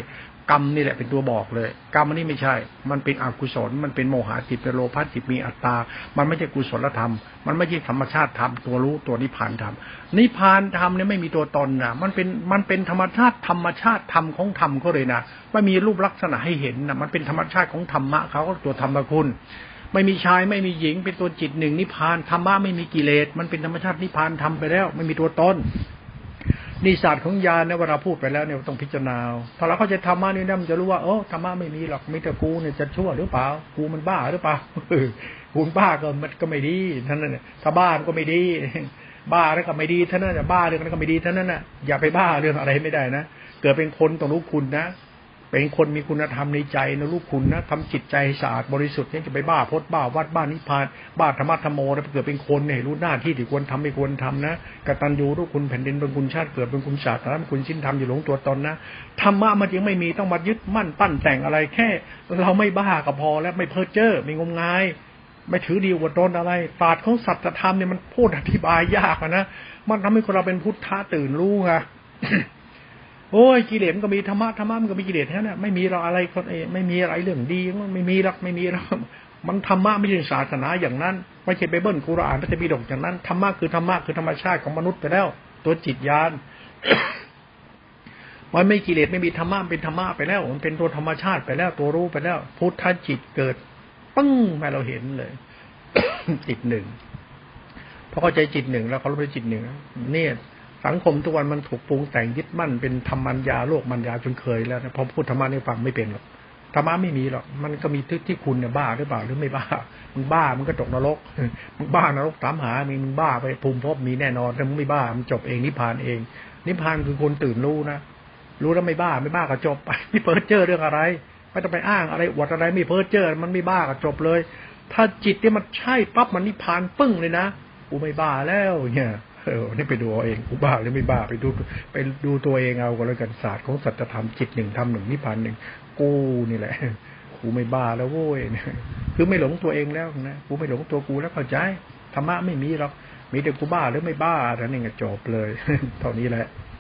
กรรมนี่แหละเป็นตัวบอกเลย กรรมอันนี้ไม่ใช่ มันเป็นอกุศล มันเป็นโมหะจิตเป็นโลภะจิตมีอัตตา มันไม่ใช่กุศลธรรม มันไม่ใช่ธรรมชาติธรรมตัวรู้ตัวนิพพานธรรมนิพพานธรรมเนี่ยไม่มีตัวตนนะมันเป็นมันเป็นธรรมชาติธรรมชาติธรรมของธรรมก็เลยนะไม่มีรูปลักษณะให้เห็นนะมันเป็นธรรมชาติของธรรมะเขาก็ตัวธรรมคุณ ไม่มีชายไม่มีหญิงเป็นตัวจิตหนึ่งนิพพานธรรมะไม่มีกิเลส มันเป็นธรรมชาตินิพพานทำไปแล้ว ไม่มีตัวตนนี่ศาสตร์ของญาณเนี่ยเวลาพูดไปแล้วเนี่ยต้องพิจารณาถ้าเราเข้าใจธรรมะนี่นะมันจะรู้ว่าโอ้ธรรมะไม่มีหรอกมีแต่กูเนี่ยจะชั่วหรือเปล่ากูมันบ้าหรือเปล่ากูบ้าก็มันก็ไม่ดีท่านนั้นถ้าบ้าก็ไม่ดี บ้าแล้วก็ไม่ดีท่านนั้นบ้าเรื่องนั้นก็ไม่ดีท่านั้นน่ะอย่าไปบ้าเรื่องอะไรไม่ได้นะเกิดเป็นคนต้องรู้คุณนะ เป็นคนมีคุณธรรมในใจนะลูกคุณนะทำจิตใจสะอาดบริสุทธิ์เนี่ยจะไปบ้าพดบ้าวัดบ้านนิพพาน บ้าธรรมะธรรมโมแล้วเกิดเป็นคนเนี่ยรู้หน้าที่ที่ควรทำไม่ควรทำนะกตัญญูลูกคุณแผ่นดินเป็นคุณชาติเกิดเป็นคุณศาสตร์นะคุณชิ้นทำอยู่หลงตัวตนนะธรรมะมันยังไม่มีต้องมายึดมั่นปั้นแต่งอะไรแค่ เราไม่บ้าก็พอแล้วไม่เพ้อเจ้อไม่งมงายไม่ถือดีว่าตนอะไรศาสตร์ของสัจธรรมเนี่ยมันพูดอธิบายยากนะมันทำให้คนเราเป็นพุทธะตื่นรู้ไง โอ้ยกิเลสมันก็มีธรรมะธรรมะมันก็มีกิเลสแค่นั้นไม่มีเราอะไรคนเอไม่มีอะไรเรื่องดีมันไม่มีหรอกไม่มีหรอกมันธรรมะไม่ใช่ศาสนาอย่างนั้นไม่ใช่ไปเบิ้ลกุรอานพระจะมีดกอย่างนั้นธรรมะคือธรรมะคือธรรมชาติของมนุษย์ไปแล้ว ตัวจิตญาณมันไม่กิเลสไม่มีธรรมะเป็นธรรมะไปแล้ว มันเป็นตัวธรรมชาติไปแล้ว ตัวรู้ไปแล้ว พุทธจิตเกิดปึ้งมาเราเห็นเลยจิตหนึ่งพอเข้าใจจิตหนึ่งแล้วเขารู้ไปจิตหนึ่งเนี่ย สังคมทุกวันมันถูกปรุงแต่งยึดมั่นเป็นธรรมัญญาโลกมัญญาจนเคยแล้วนะพอพูดธรรมะนี่ฟังไม่เป็นหรอกธรรมะไม่มีหรอกมันก็มีที่ที่คุณเนี่ยบ้าหรือเปล่าหรือไม่บ้ามึงบ้ามันก็ตกนรกมึงบ้านรกถามหามีมึงบ้าไปภูมิภพมีแน่นอนแต่มึงไม่บ้ามันจบเองนิพพานเอง นิพพานคือคนตื่นรู้นะรู้แล้วไม่บ้าไม่บ้าก็จบไปไม่เพ้อเจ้อเรื่องอะไรไม่ต้องไปอ้างอะไรอวดอะไรไม่เพ้อเจ้อมันไม่บ้าก็จบเลย ถ้าจิตที่มันใช่ปั๊บมันนิพพานปึ้งเลยนะกูไม่บ้าแล้วเนี่ย เออนี่ไปดูเอาเองกูบ้าหรือไม่บ้าไปดูไปดูตัวเองเอาก็แล้วกันศาสตร์ของสัจธรรมจิตหนึ่งธรรมหนึ่งนิพพานหนึ่งกูนี่แหละกูไม่บ้าแล้วโว้ยคือไม่หลงตัวเองแล้วนะกูไม่หลงตัวกูแล้วเข้าใจธรรมะไม่มีหรอกมีแต่กูบ้าหรือไม่บ้าแล้วนี่ไงจบเลย เท่านี้แหละ